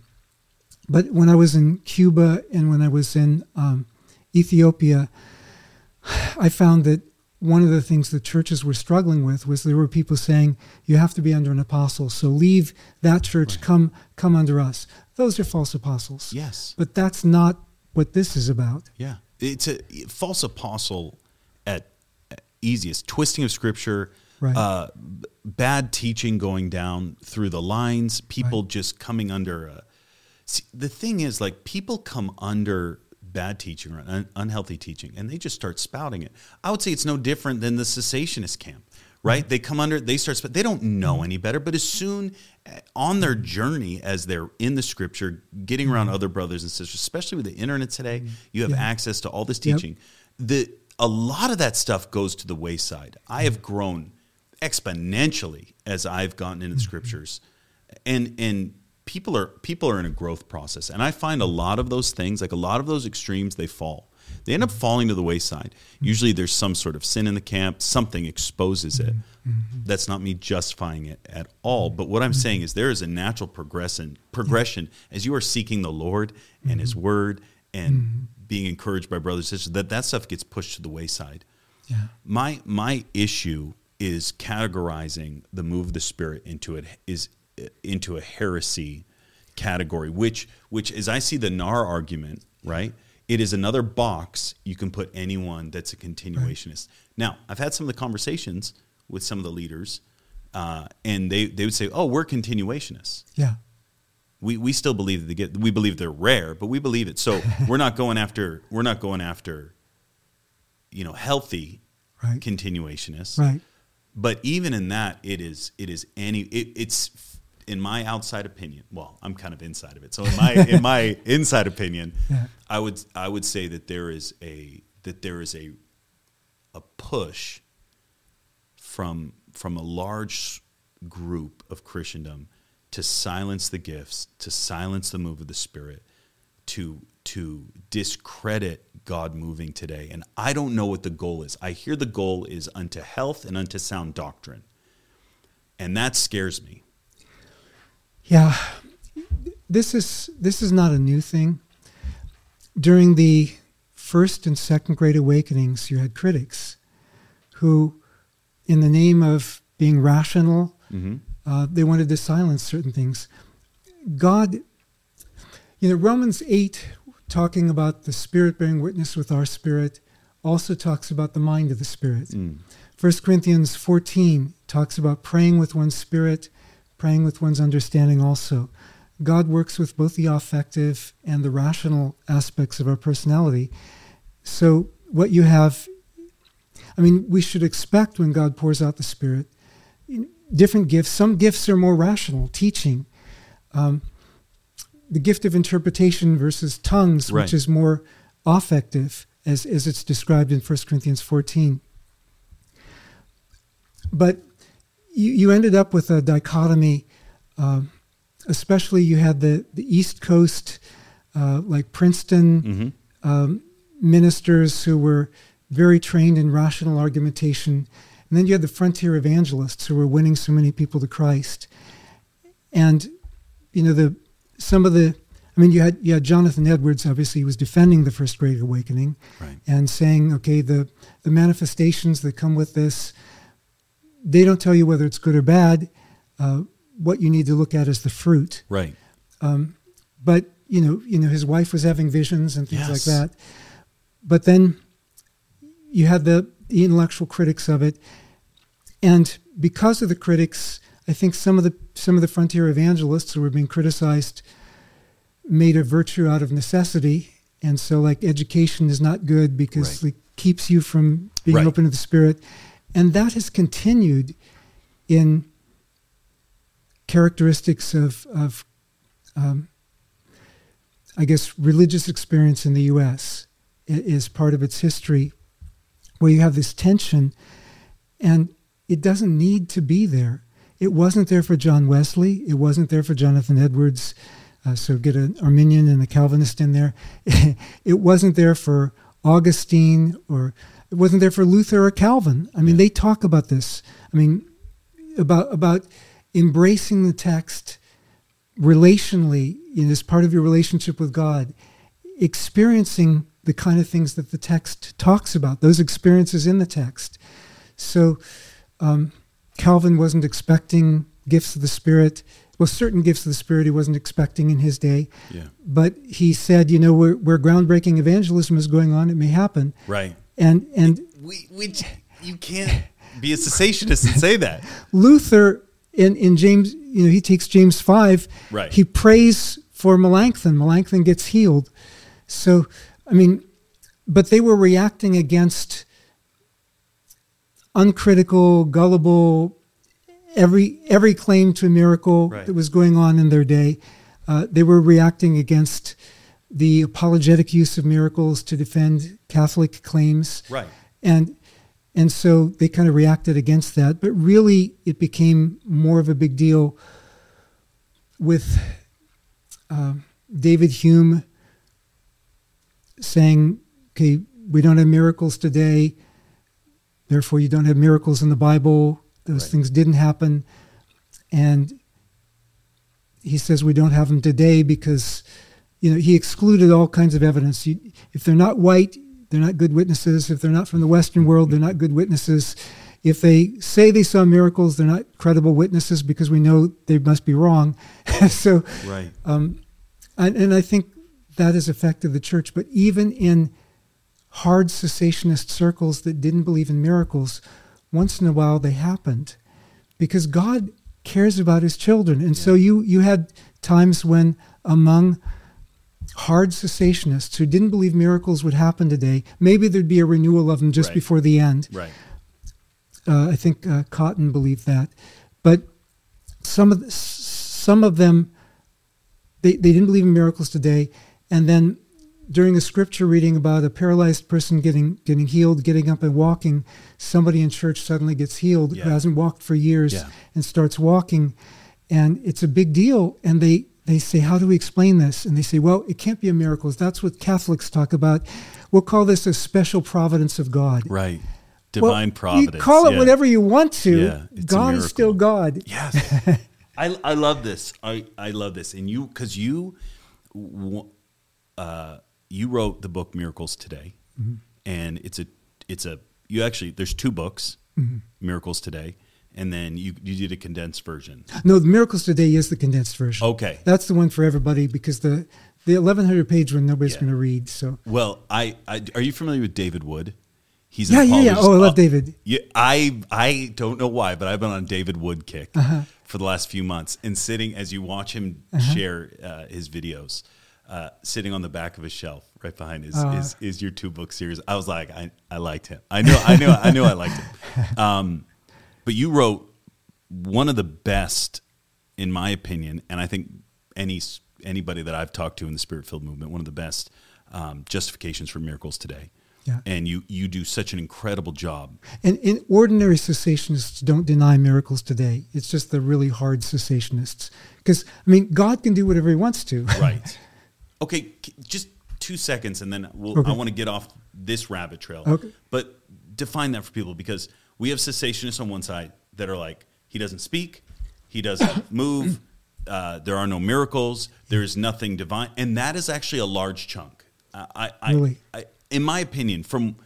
but when I was in Cuba and when I was in um, Ethiopia, I found that one of the things the churches were struggling with was there were people saying you have to be under an apostle, so leave that church, come come under us. Those are false apostles. Yes. But that's not what this is about. Yeah. It's a false apostle at easiest twisting of scripture, Right. uh, bad teaching going down through the lines, people just coming under. A, see, the thing is, like, people come under bad teaching or un- unhealthy teaching and they just start spouting it. I would say it's no different than the cessationist camp. Right, they come under. They start. They don't know mm-hmm. any better. But as soon uh, on their mm-hmm. journey, as they're in the scripture, getting around mm-hmm. other brothers and sisters, especially with the internet today, you have access to all this Yep. teaching. The a lot of that stuff goes to the wayside. I have grown exponentially as I've gotten into the mm-hmm. scriptures, and and people are people are in a growth process, and I find a lot of those things, like a lot of those extremes, they fall. They end up falling to the wayside. Usually, there's some sort of sin in the camp. Something exposes it. Mm-hmm. That's not me justifying it at all. But what I'm mm-hmm. saying is there is a natural progression progression as you are seeking the Lord and His Word and being encouraged by brothers and sisters that that stuff gets pushed to the wayside. Yeah. My my issue is categorizing the move of the spirit into it is into a heresy category, which which as I see the NAR argument, right? It is another box you can put anyone that's a continuationist. Now, I've had some of the conversations with some of the leaders, uh, and they, they would say, "Oh, we're continuationists. Yeah. We, we still believe that they get we believe they're rare, but we believe it. So we're not going after we're not going after, you know, healthy Right. continuationists. Right. but even in that, it is it is any it, it's in my outside opinion. Well, I'm kind of inside of it, so in my in my inside opinion, Yeah. I would I would say that there is a that there is a a push from from a large group of Christendom to silence the gifts, to silence the move of the Spirit, to to discredit God moving today. And I don't know what the goal is. I hear the goal is unto health and unto sound doctrine. And that scares me. Yeah, this is this is not a new thing. During the first and second Great Awakenings, you had critics who, in the name of being rational, mm-hmm. Uh, they wanted to silence certain things. God, you know, Romans eight, talking about the Spirit bearing witness with our spirit, also talks about the mind of the Spirit. First Corinthians 14 talks about praying with one's spirit, praying with one's understanding also. God works with both the affective and the rational aspects of our personality. So, what you have, I mean, we should expect when God pours out the Spirit, different gifts. Some gifts are more rational, teaching. Um, the gift of interpretation versus tongues, Right. which is more affective, as, as it's described in 1 Corinthians 14 but you, you ended up with a dichotomy. Um, especially, you had the, the East Coast, uh, like Princeton um, ministers who were very trained in rational argumentation. And then you had the frontier evangelists who were winning so many people to Christ. And, you know, the some of the, I mean, you had, you had Jonathan Edwards, obviously, he was defending the First Great Awakening Right. and saying, okay, the, the manifestations that come with this, they don't tell you whether it's good or bad. Uh, what you need to look at is the fruit. Right. But you know, you know, his wife was having visions and things Yes. like that. But then you had the, the intellectual critics of it, and because of the critics, I think some of the some of the frontier evangelists who were being criticized made a virtue out of necessity, and so like education is not good because Right. it keeps you from being Right. open to the spirit, and that has continued in characteristics of of um, I guess religious experience in the U.S. is part of its history, where you have this tension, and it doesn't need to be there. It wasn't there for John Wesley. It wasn't there for Jonathan Edwards. Uh, so get an Arminian and a Calvinist in there. it wasn't there for Augustine, or it wasn't there for Luther or Calvin. I mean, Yeah. they talk about this. I mean, about about embracing the text relationally you know, as part of your relationship with God, experiencing the kind of things that the text talks about, those experiences in the text. So um, Calvin wasn't expecting gifts of the Spirit. Well, certain gifts of the Spirit he wasn't expecting in his day. Yeah. But he said, you know, where, where groundbreaking evangelism is going on, it may happen. Right. And and We, we, you can't be a cessationist and say that. Luther in, in James, you know, he takes James 5. Right. He prays for Melanchthon. Melanchthon gets healed. So, I mean, but they were reacting against uncritical, gullible, every every claim to a miracle Right. that was going on in their day. Uh, they were reacting against the apologetic use of miracles to defend Catholic claims Right. and and so they kind of reacted against that but really it became more of a big deal with uh, david hume saying okay we don't have miracles today therefore you don't have miracles in the bible those Right. things didn't happen and he says we don't have them today because you know he excluded all kinds of evidence you, if they're not white they're not good witnesses if they're not from the western world they're not good witnesses if they say they saw miracles they're not credible witnesses because we know they must be wrong so Right. um, and, and I think that has affected the church. But even in hard cessationist circles that didn't believe in miracles, once in a while they happened because God cares about his children. And so you, you had times when among hard cessationists who didn't believe miracles would happen today, maybe there'd be a renewal of them just Right. before the end. Right. Uh, I think uh, Cotton believed that, but some of the, some of them they, they didn't believe in miracles today. And then during a scripture reading about a paralyzed person getting getting healed, getting up and walking, somebody in church suddenly gets healed Yeah. who hasn't walked for years Yeah. and starts walking, and it's a big deal. And they they say, how do we explain this? And they say, well, it can't be a miracle. That's what Catholics talk about. We'll call this a special providence of God. Right. Well, Divine providence. You call it yeah. whatever you want to. Yeah, God is still. God. Yes. I, I love this. I, I love this. And you, because you, w- uh, you wrote the book Miracles Today, Mm-hmm. and it's a, it's a, you actually, there's two books, Mm-hmm. Miracles Today, and then you, you did a condensed version. No, the Miracles Today is the condensed version. Okay. That's the one for everybody because the the 1100 page one nobody's Yeah. going to read. So Well, I, I, are you familiar with David Wood? He's Yeah, yeah, yeah. Oh, I love David. Yeah, I I don't know why, but I've been on David Wood kick Uh-huh. for the last few months, and sitting as you watch him share uh, his videos, uh, sitting on the back of a shelf right behind his, Uh. his is your two book series. I was like, I, I liked him. I knew I knew I knew I liked him. Um, but you wrote one of the best, in my opinion, and I think any anybody that I've talked to in the Spirit Filled movement, one of the best um, justifications for miracles today. Yeah. And you you do such an incredible job. and, and ordinary cessationists don't deny miracles today. It's just the really hard cessationists because I mean God can do whatever He wants to. Right. Okay, just two seconds, and then we'll, Okay. I want to get off this rabbit trail. Okay. But define that for people because we have cessationists on one side that are like, he doesn't speak, he doesn't move, uh, there are no miracles, there is nothing divine, and that is actually a large chunk. I, I, I- Really? I, in my opinion, from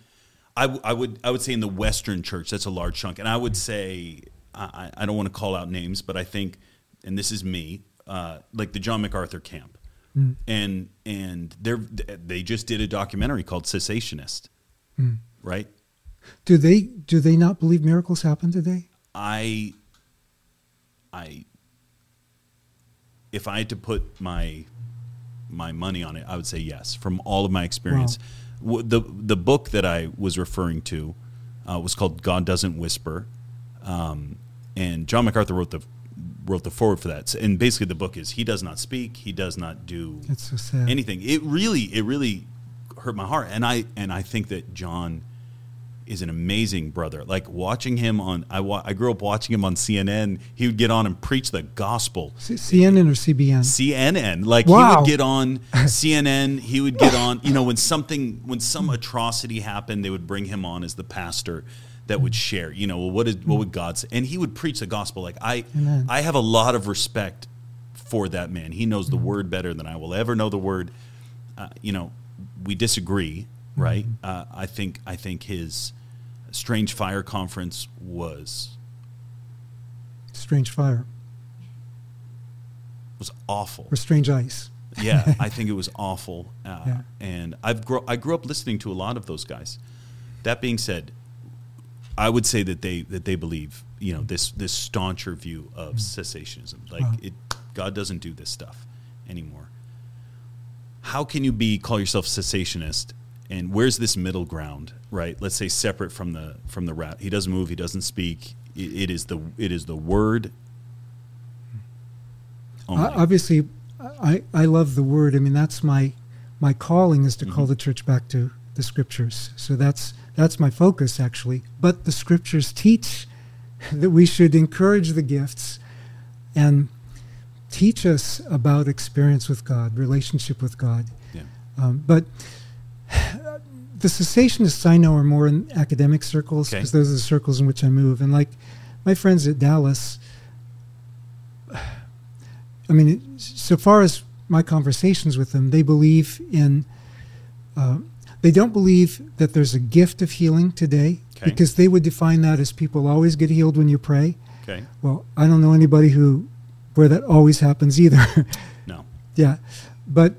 I, w- I would I would say in the Western Church that's a large chunk, and I would say I, I I don't want to call out names, but I think, and this is me, uh, like the John MacArthur camp, and and they're they just did a documentary called Cessationist, right? Do they do they not believe miracles happen today? I I if I had to put my my money on it, I would say yes. From all of my experience, W the the book that I was referring to uh, was called "God Doesn't Whisper," um, and John MacArthur wrote the wrote the foreword for that. And basically, the book is he does not speak, he does not do so anything. It really, it really hurt my heart, and I and I think that John is an amazing brother. Like watching him on, I wa- I grew up watching him on CNN. He would get on and preach the gospel. C- CNN or CBN? CNN, like he would get on CNN. He would get on. You know, when something, when some atrocity happened, they would bring him on as the pastor that would share. You know, well, what is what would God say? And he would preach the gospel. Like I, Amen. I have a lot of respect for that man. He knows the word better than I will ever know the word. Uh, you know, we disagree, right? Uh, I think I think his Strange Fire conference was Strange Fire was awful. or Strange Ice. yeah, I think it was awful. Uh, Yeah. And I've grow, I grew up listening to a lot of those guys. That being said, I would say that they that they believe you know this this stauncher view of hmm. cessationism. Like Wow. it, God doesn't do this stuff anymore. How can you be call yourself cessationist? And where's this middle ground? Right. Let's say separate from the from the rat. He doesn't move. He doesn't speak. It, it is the it is the word. Only. I, obviously, I, I love the word. I mean, that's my my calling is to call mm-hmm. the church back to the scriptures. So that's that's my focus actually. But the scriptures teach that we should encourage the gifts and teach us about experience with God, relationship with God. yeah. Um, but the cessationists I know are more in academic circles Okay. because those are the circles in which I move. And like my friends at Dallas, I mean, so far as my conversations with them, they believe in. Uh, they don't believe that there's a gift of healing today Okay. because they would define that as people always get healed when you pray. Okay. Well, I don't know anybody who where that always happens either. No. Yeah, but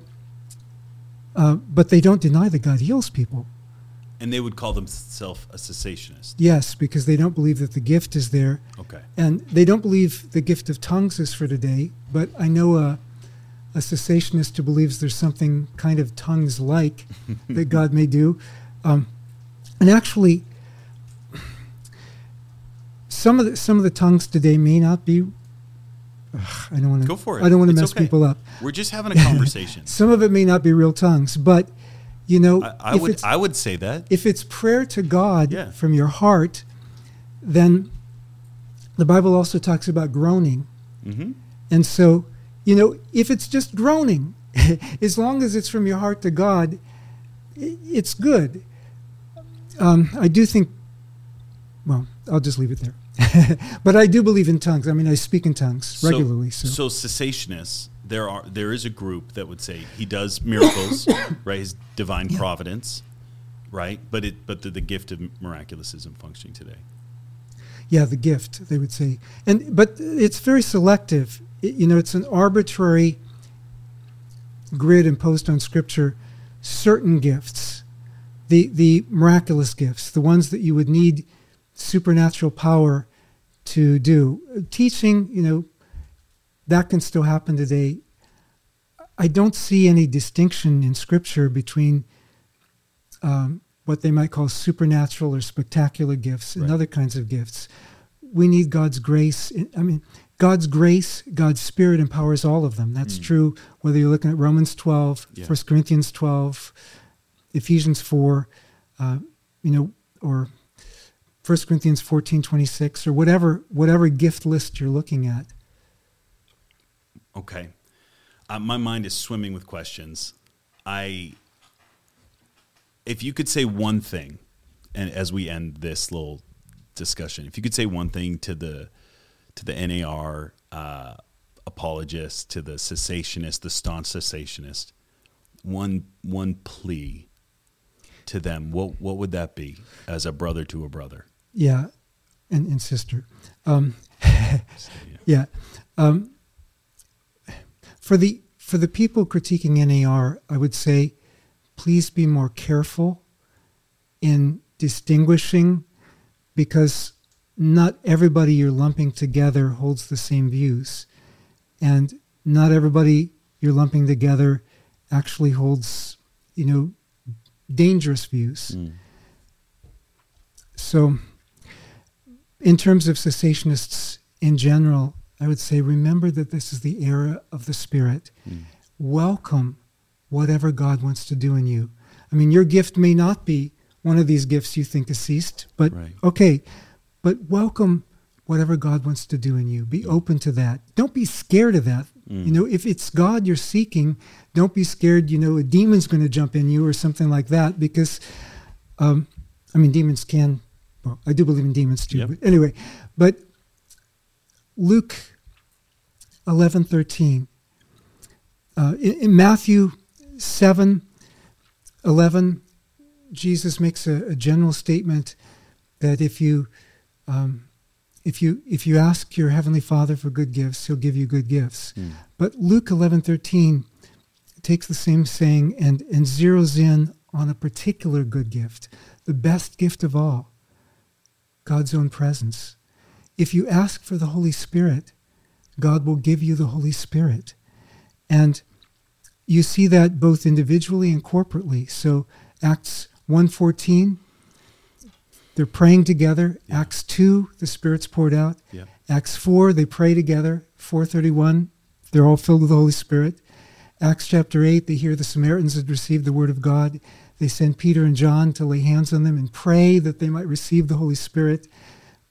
uh, but they don't deny that God heals people. And they would call themselves a cessationist. Yes, because they don't believe that the gift is there, Okay. and they don't believe the gift of tongues is for today. But I know a a cessationist who believes there's something kind of tongues like that God may do, um, and actually. some of the some of the tongues today may not be. Ugh, I don't want to Go for it. I don't want to mess okay. people up. We're just having a conversation. Some of it may not be real tongues, but you know, I, I would I would say that. if it's prayer to God Yeah. from your heart, then the Bible also talks about groaning. hmm And so, you know, if it's just groaning, as long as it's from your heart to God, it's good. Um, I do think, well, I'll just leave it there. but I do believe in tongues. I mean, I speak in tongues regularly. So, so cessationists, there are there is a group that would say he does miracles, right? His divine providence, right? But it but the, the gift of miraculous isn't functioning today. yeah, the gift they would say, and but it's very selective. You know, it's an arbitrary grid imposed on Scripture. Certain gifts, the the miraculous gifts, the ones that you would need supernatural power to do. Teaching, you know, that can still happen today. I don't see any distinction in Scripture between um, what they might call supernatural or spectacular gifts and other kinds of gifts. We need God's grace. I mean, God's grace, God's Spirit empowers all of them. That's Mm. true whether you're looking at Romans 12, Yeah. 1 Corinthians 12, Ephesians 4, uh, you know, or 1 Corinthians 14, 26, or whatever, whatever gift list you're looking at. Okay. Uh, my mind is swimming with questions. I, if you could say one thing, and as we end this little discussion, if you could say one thing to the to the NAR uh, apologists, to the cessationist, the staunch cessationist, one one plea to them, what what would that be as a brother to a brother? Yeah, and, and sister. Um, yeah. Um, for the for the people critiquing NAR, I would say, please be more careful in distinguishing, because not everybody you're lumping together holds the same views, and not everybody you're lumping together actually holds, you know, dangerous views. Mm. So, in terms of cessationists in general, I would say remember that this is the era of the Spirit. Mm. Welcome whatever God wants to do in you. I mean, your gift may not be one of these gifts you think is ceased, but Right. okay, but welcome whatever God wants to do in you. Be open to that. Don't be scared of that. Mm. You know, if it's God you're seeking, don't be scared, you know, a demon's going to jump in you or something like that because, um, I mean, demons can, well, I do believe in demons too. Yep. But anyway, but Luke 11 13. Uh, in, in Matthew 7 11, Jesus makes a, a general statement that if you um, if you if you ask your heavenly Father for good gifts, He'll give you good gifts. Mm. But Luke eleven thirteen takes the same saying and and zeroes in on a particular good gift, the best gift of all, God's own presence. If you ask for the Holy Spirit, God will give you the Holy Spirit. And you see that both individually and corporately. So Acts 1:14 they're praying together. Yeah. Acts 2 the spirit's poured out. Yeah. Acts 4 they pray together. 431 they're all filled with the Holy Spirit. Acts chapter 8 they hear the Samaritans had received the word of God. They send Peter and John to lay hands on them and pray that they might receive the Holy Spirit.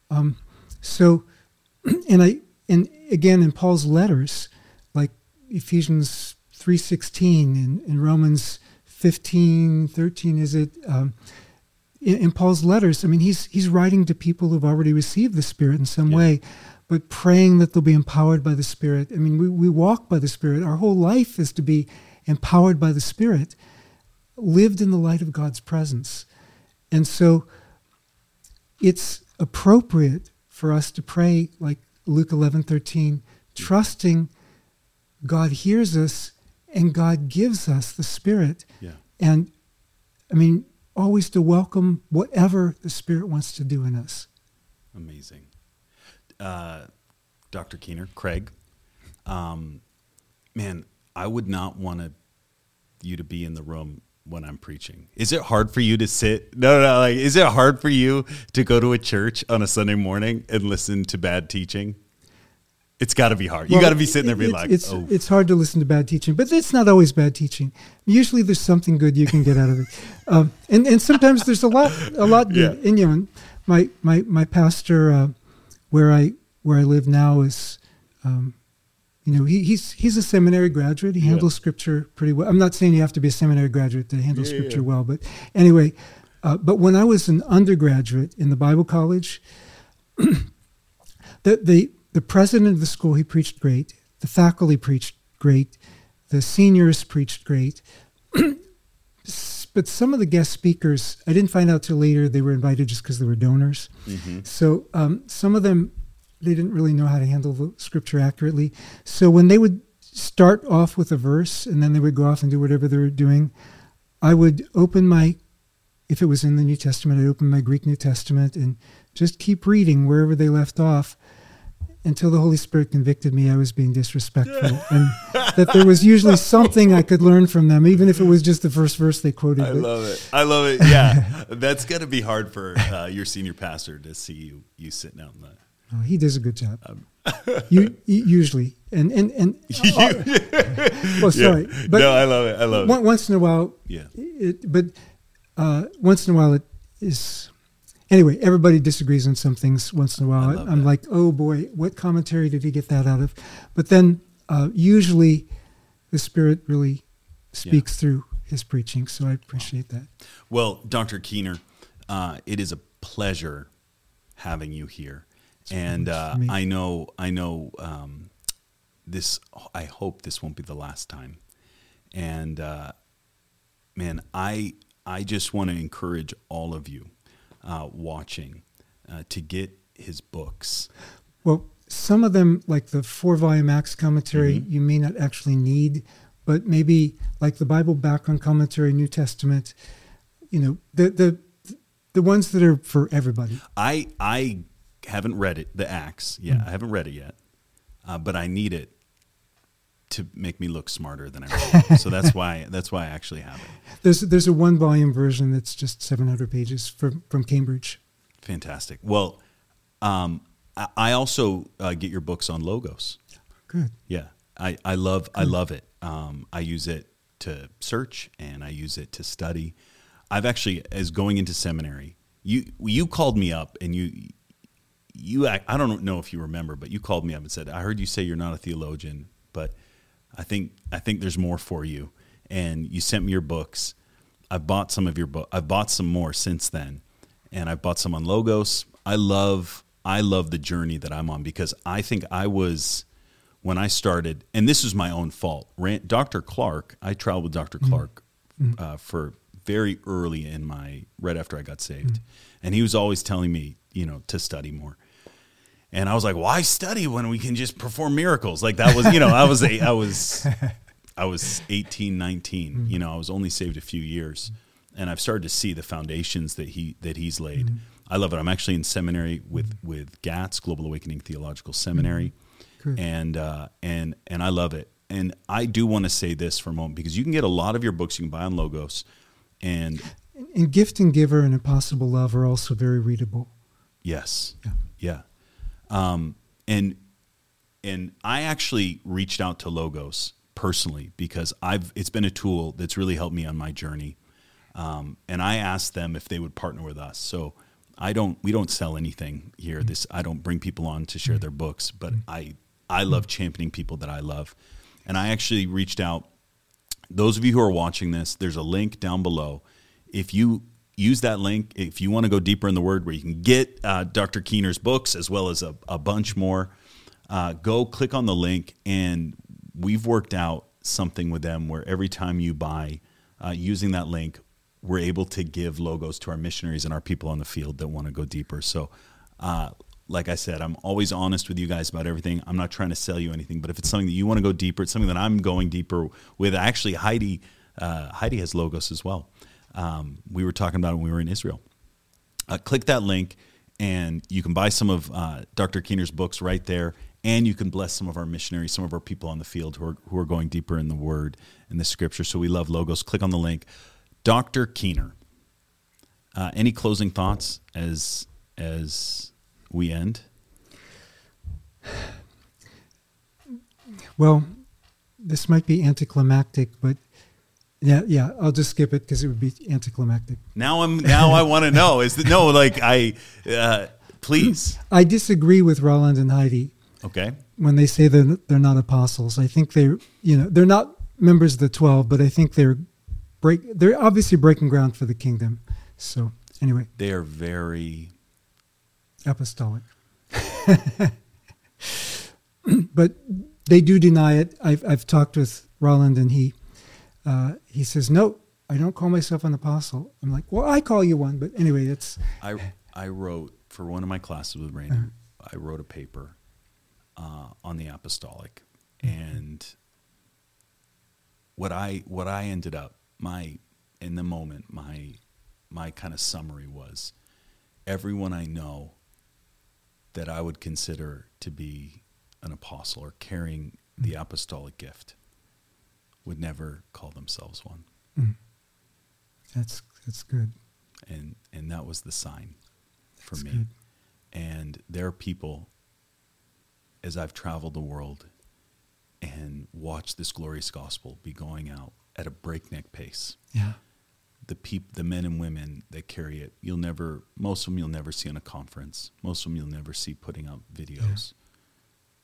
Um, so, and I and again in Paul's letters, like Ephesians three sixteen and, and Romans fifteen thirteen, is it? Um, in, in Paul's letters, I mean, he's he's writing to people who've already received the Spirit in some Yeah. way, but praying that they'll be empowered by the Spirit. I mean, we, we walk by the Spirit. Our whole life is to be empowered by the Spirit, lived in the light of God's presence, and so it's appropriate for us to pray like Luke 11 13, trusting God hears us and God gives us the Spirit. Yeah. And I mean, always to welcome whatever the Spirit wants to do in us. Amazing. Uh, Dr. Keener, Craig, um, man, I would not want you to be in the room when I'm preaching. Is it hard for you to sit? No no, no, like is it hard for you to go to a church on a Sunday morning and listen to bad teaching? It's got to be hard. You Well, got to be sitting there being it's, like, it's, "Oh, it's hard to listen to bad teaching, but it's not always bad teaching. Usually, there's something good you can get out of it, um, and and sometimes there's a lot a lot good. Yeah. And you know, my my my pastor uh, where I where I live now is, um, you know, he, he's he's a seminary graduate. He Yeah. handles scripture pretty well. I'm not saying you have to be a seminary graduate to handle Yeah, scripture well, but anyway. Uh, but when I was an undergraduate in the Bible college, the, the the president of the school he preached great. The faculty preached great. The seniors preached great. But some of the guest speakers i didn't find out till later they were invited just because they were donors. Mhm. so um, some of them they didn't really know how to handle the scripture accurately. So when they would start off with a verse and then they would go off and do whatever they were doing i would open my if it was in the new testament i'd open my greek new testament and just keep reading wherever they left off until the Holy Spirit convicted me I was being disrespectful and that there was usually something I could learn from them, even if it was just the first verse they quoted. I love it. I love it. Yeah, that's got to be hard for uh, your senior pastor to see you you sitting out in the. no, he does a good job. Um, you, usually, and and and uh, well, sorry, Yeah. but no, I love it. I love one, it. once in a while, Yeah. it, but uh, once in a while it is. Anyway, everybody disagrees on some things once in a while. I'm that. like, oh boy, what commentary did he get that out of? But then uh, usually the Spirit really speaks through his preaching, so I appreciate that. Well, Dr. Keener, uh, it is a pleasure having you here, and uh. I know, I know, um, this. I hope this won't be the last time, and uh, man, I I just want to encourage all of you uh, watching uh, to get his books. Well, some of them, like the four volume Acts commentary, Mm-hmm. you may not actually need, but maybe like the Bible background commentary, New Testament, you know, the the the ones that are for everybody. I I haven't read it, the Acts. Yeah, Mm. I haven't read it yet, uh, but I need it to make me look smarter than I really am. so that's why that's why I actually have it. There's there's a one volume version that's just 700 pages from from Cambridge. Fantastic. Well, um, I, I also uh, get your books on logos. Good. Yeah, I, I love I love it. Um, I use it to search and I use it to study. I've actually, as going into seminary, you you called me up and you you act, I don't know if you remember, but you called me up and said, "I heard you say you're not a theologian, but I think I think there's more for you." And you sent me your books. I bought some of your book. I've bought some more since then, and I've bought some on Logos. I love I love the journey that I'm on because I think I was when I started, and this is my own fault. Ran, Dr. Clark, I traveled with Dr. Clark uh, for very early in my right after I got saved, and he was always telling me, you know, to study more. And I was like, why study when we can just perform miracles? Like that was, you know, I was a, I was I was 18, 19. Mm-hmm. You know, I was only saved a few years. And I've started to see the foundations that he that he's laid. Mm-hmm. I love it. I'm actually in seminary with mm-hmm. with GATS, Global Awakening Theological Seminary. Good. And uh, and and I love it. And I do want to say this for a moment because you can get a lot of your books you can buy on Logos and And Gift and Giver and Impossible Love are also very readable. Yes. Yeah. Yeah. Um, and and I actually reached out to Logos personally because I've it's been a tool that's really helped me on my journey. Um, and I asked them if they would partner with us. So I don't we don't sell anything here. This I don't bring people on to share their books, but I I love championing people that I love. And I actually reached out those of you who are watching this, there's a link down below. If you use that link, if you want to go deeper in the word where you can get uh, Dr. Keener's books as well as a, a bunch more, uh, go click on the link. And we've worked out something with them where every time you buy uh, using that link, we're able to give logos to our missionaries and our people on the field that want to go deeper. So, uh, like I said, I'm always honest with you guys about everything. I'm not trying to sell you anything, but if it's something that you want to go deeper, it's something that I'm going deeper with. Actually, Heidi, uh, Heidi has logos as well. Um, we were talking about when we were in Israel. Uh, click that link, and you can buy some of uh, Dr. Keener's books right there, and you can bless some of our missionaries, some of our people on the field who are who are going deeper in the Word and the Scripture. So we love logos. Click on the link. Dr. Keener. Uh, any closing thoughts as as we end? Well, this might be anticlimactic, but yeah, yeah, I'll just skip it because it would be anticlimactic. Now I'm now I want to know is that no like I uh, please I disagree with Roland and Heidi okay when they say they're they're not apostles. I think they're you know they're not members of the twelve, but I think they're break they're obviously breaking ground for the kingdom. So anyway, they are very apostolic, but they do deny it. I've I've talked with Roland and he uh, he says no. I don't call myself an apostle. I'm like, well, I call you one, but anyway, it's. I I wrote for one of my classes with Rainer. Uh-huh. I wrote a paper uh, on the apostolic, mm-hmm. and what I what I ended up my in the moment my my kind of summary was everyone I know that I would consider to be an apostle or carrying the mm-hmm. apostolic gift would never call themselves one. Mm. That's that's good. And and that was the sign for that's me. Good. And there are people as I've traveled the world and watched this glorious gospel be going out at a breakneck pace. Yeah. The peop, the men and women that carry it, you'll never most of them you'll never see in a conference. Most of them you'll never see putting out videos. Yeah.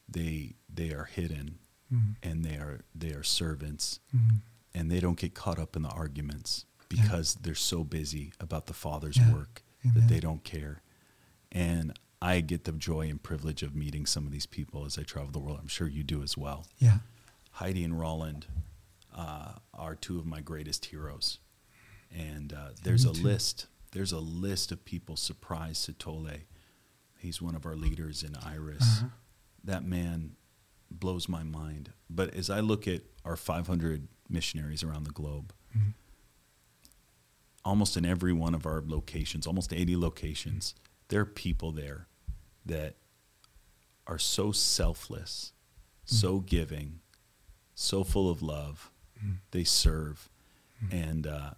They they are hidden mm-hmm. and they are they are servants mm-hmm. and they don't get caught up in the arguments because yeah. they're so busy about the father's yeah. work Amen. that they don't care. And I get the joy and privilege of meeting some of these people as I travel the world. I'm sure you do as well. Yeah. Heidi and Roland uh, are two of my greatest heroes, and uh, there's a list. There's a list of people. Surprise Sithole, he's one of our leaders in Iris. Uh-huh. That man blows my mind. But as I look at our 500 missionaries around the globe, mm-hmm. almost in every one of our locations, almost 80 locations, mm-hmm. there are people there that are so selfless, mm-hmm. so giving, so full of love. Mm-hmm. They serve, mm-hmm. and uh,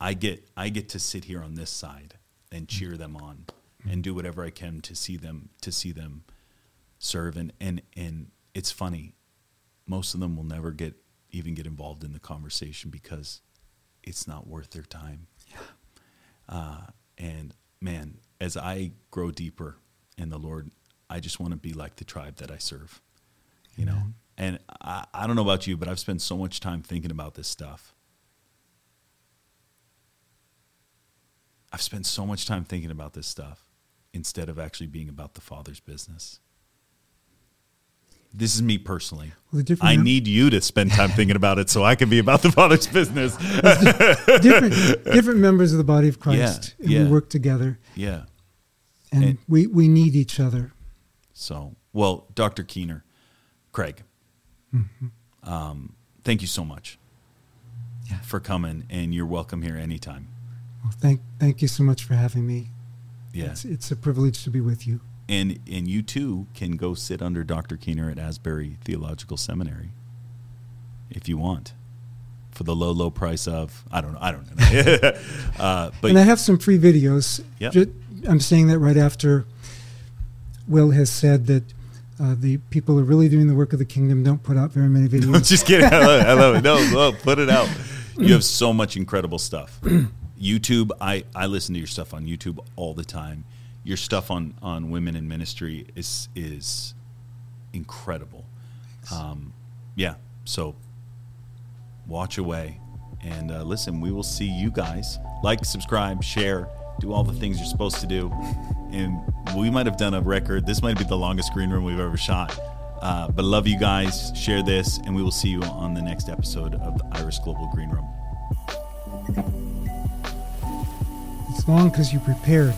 I get I get to sit here on this side and mm-hmm. cheer them on and do whatever I can to see them to see them serve and and and it's funny. Most of them will never get even get involved in the conversation because it's not worth their time. Yeah. Uh, and man, as I grow deeper in the Lord, I just want to be like the tribe that I serve. You Amen. know, and I, I don't know about you, but I've spent so much time thinking about this stuff. I've spent so much time thinking about this stuff instead of actually being about the Father's business. This is me personally. Well, I need you to spend time thinking about it so I can be about the Father's business. different, different members of the body of Christ. Yeah, yeah. We work together. Yeah. And, and, we, we need each other. So, well, Dr. Keener, Craig, mm-hmm. um, thank you so much yeah. for coming, and you're welcome here anytime. Well, thank, thank you so much for having me. Yeah. It's, it's a privilege to be with you and and you too can go sit under Dr. Keener at Asbury Theological Seminary if you want for the low low price of I don't know I don't know uh, but and I have some free videos yep. I'm saying that right after Will has said that uh, the people who are really doing the work of the kingdom don't put out very many videos. No, just kidding. I love it. I love it. No, no, put it out. You have so much incredible stuff. YouTube, I, I listen to your stuff on YouTube all the time your stuff on on women in ministry is is incredible. Um, yeah, so watch away and uh, listen. We will see you guys. Like, subscribe, share, do all the things you're supposed to do. And we might have done a record. This might be the longest green room we've ever shot. Uh, but love you guys. Share this, and we will see you on the next episode of the Iris Global Green Room. It's long because you prepared.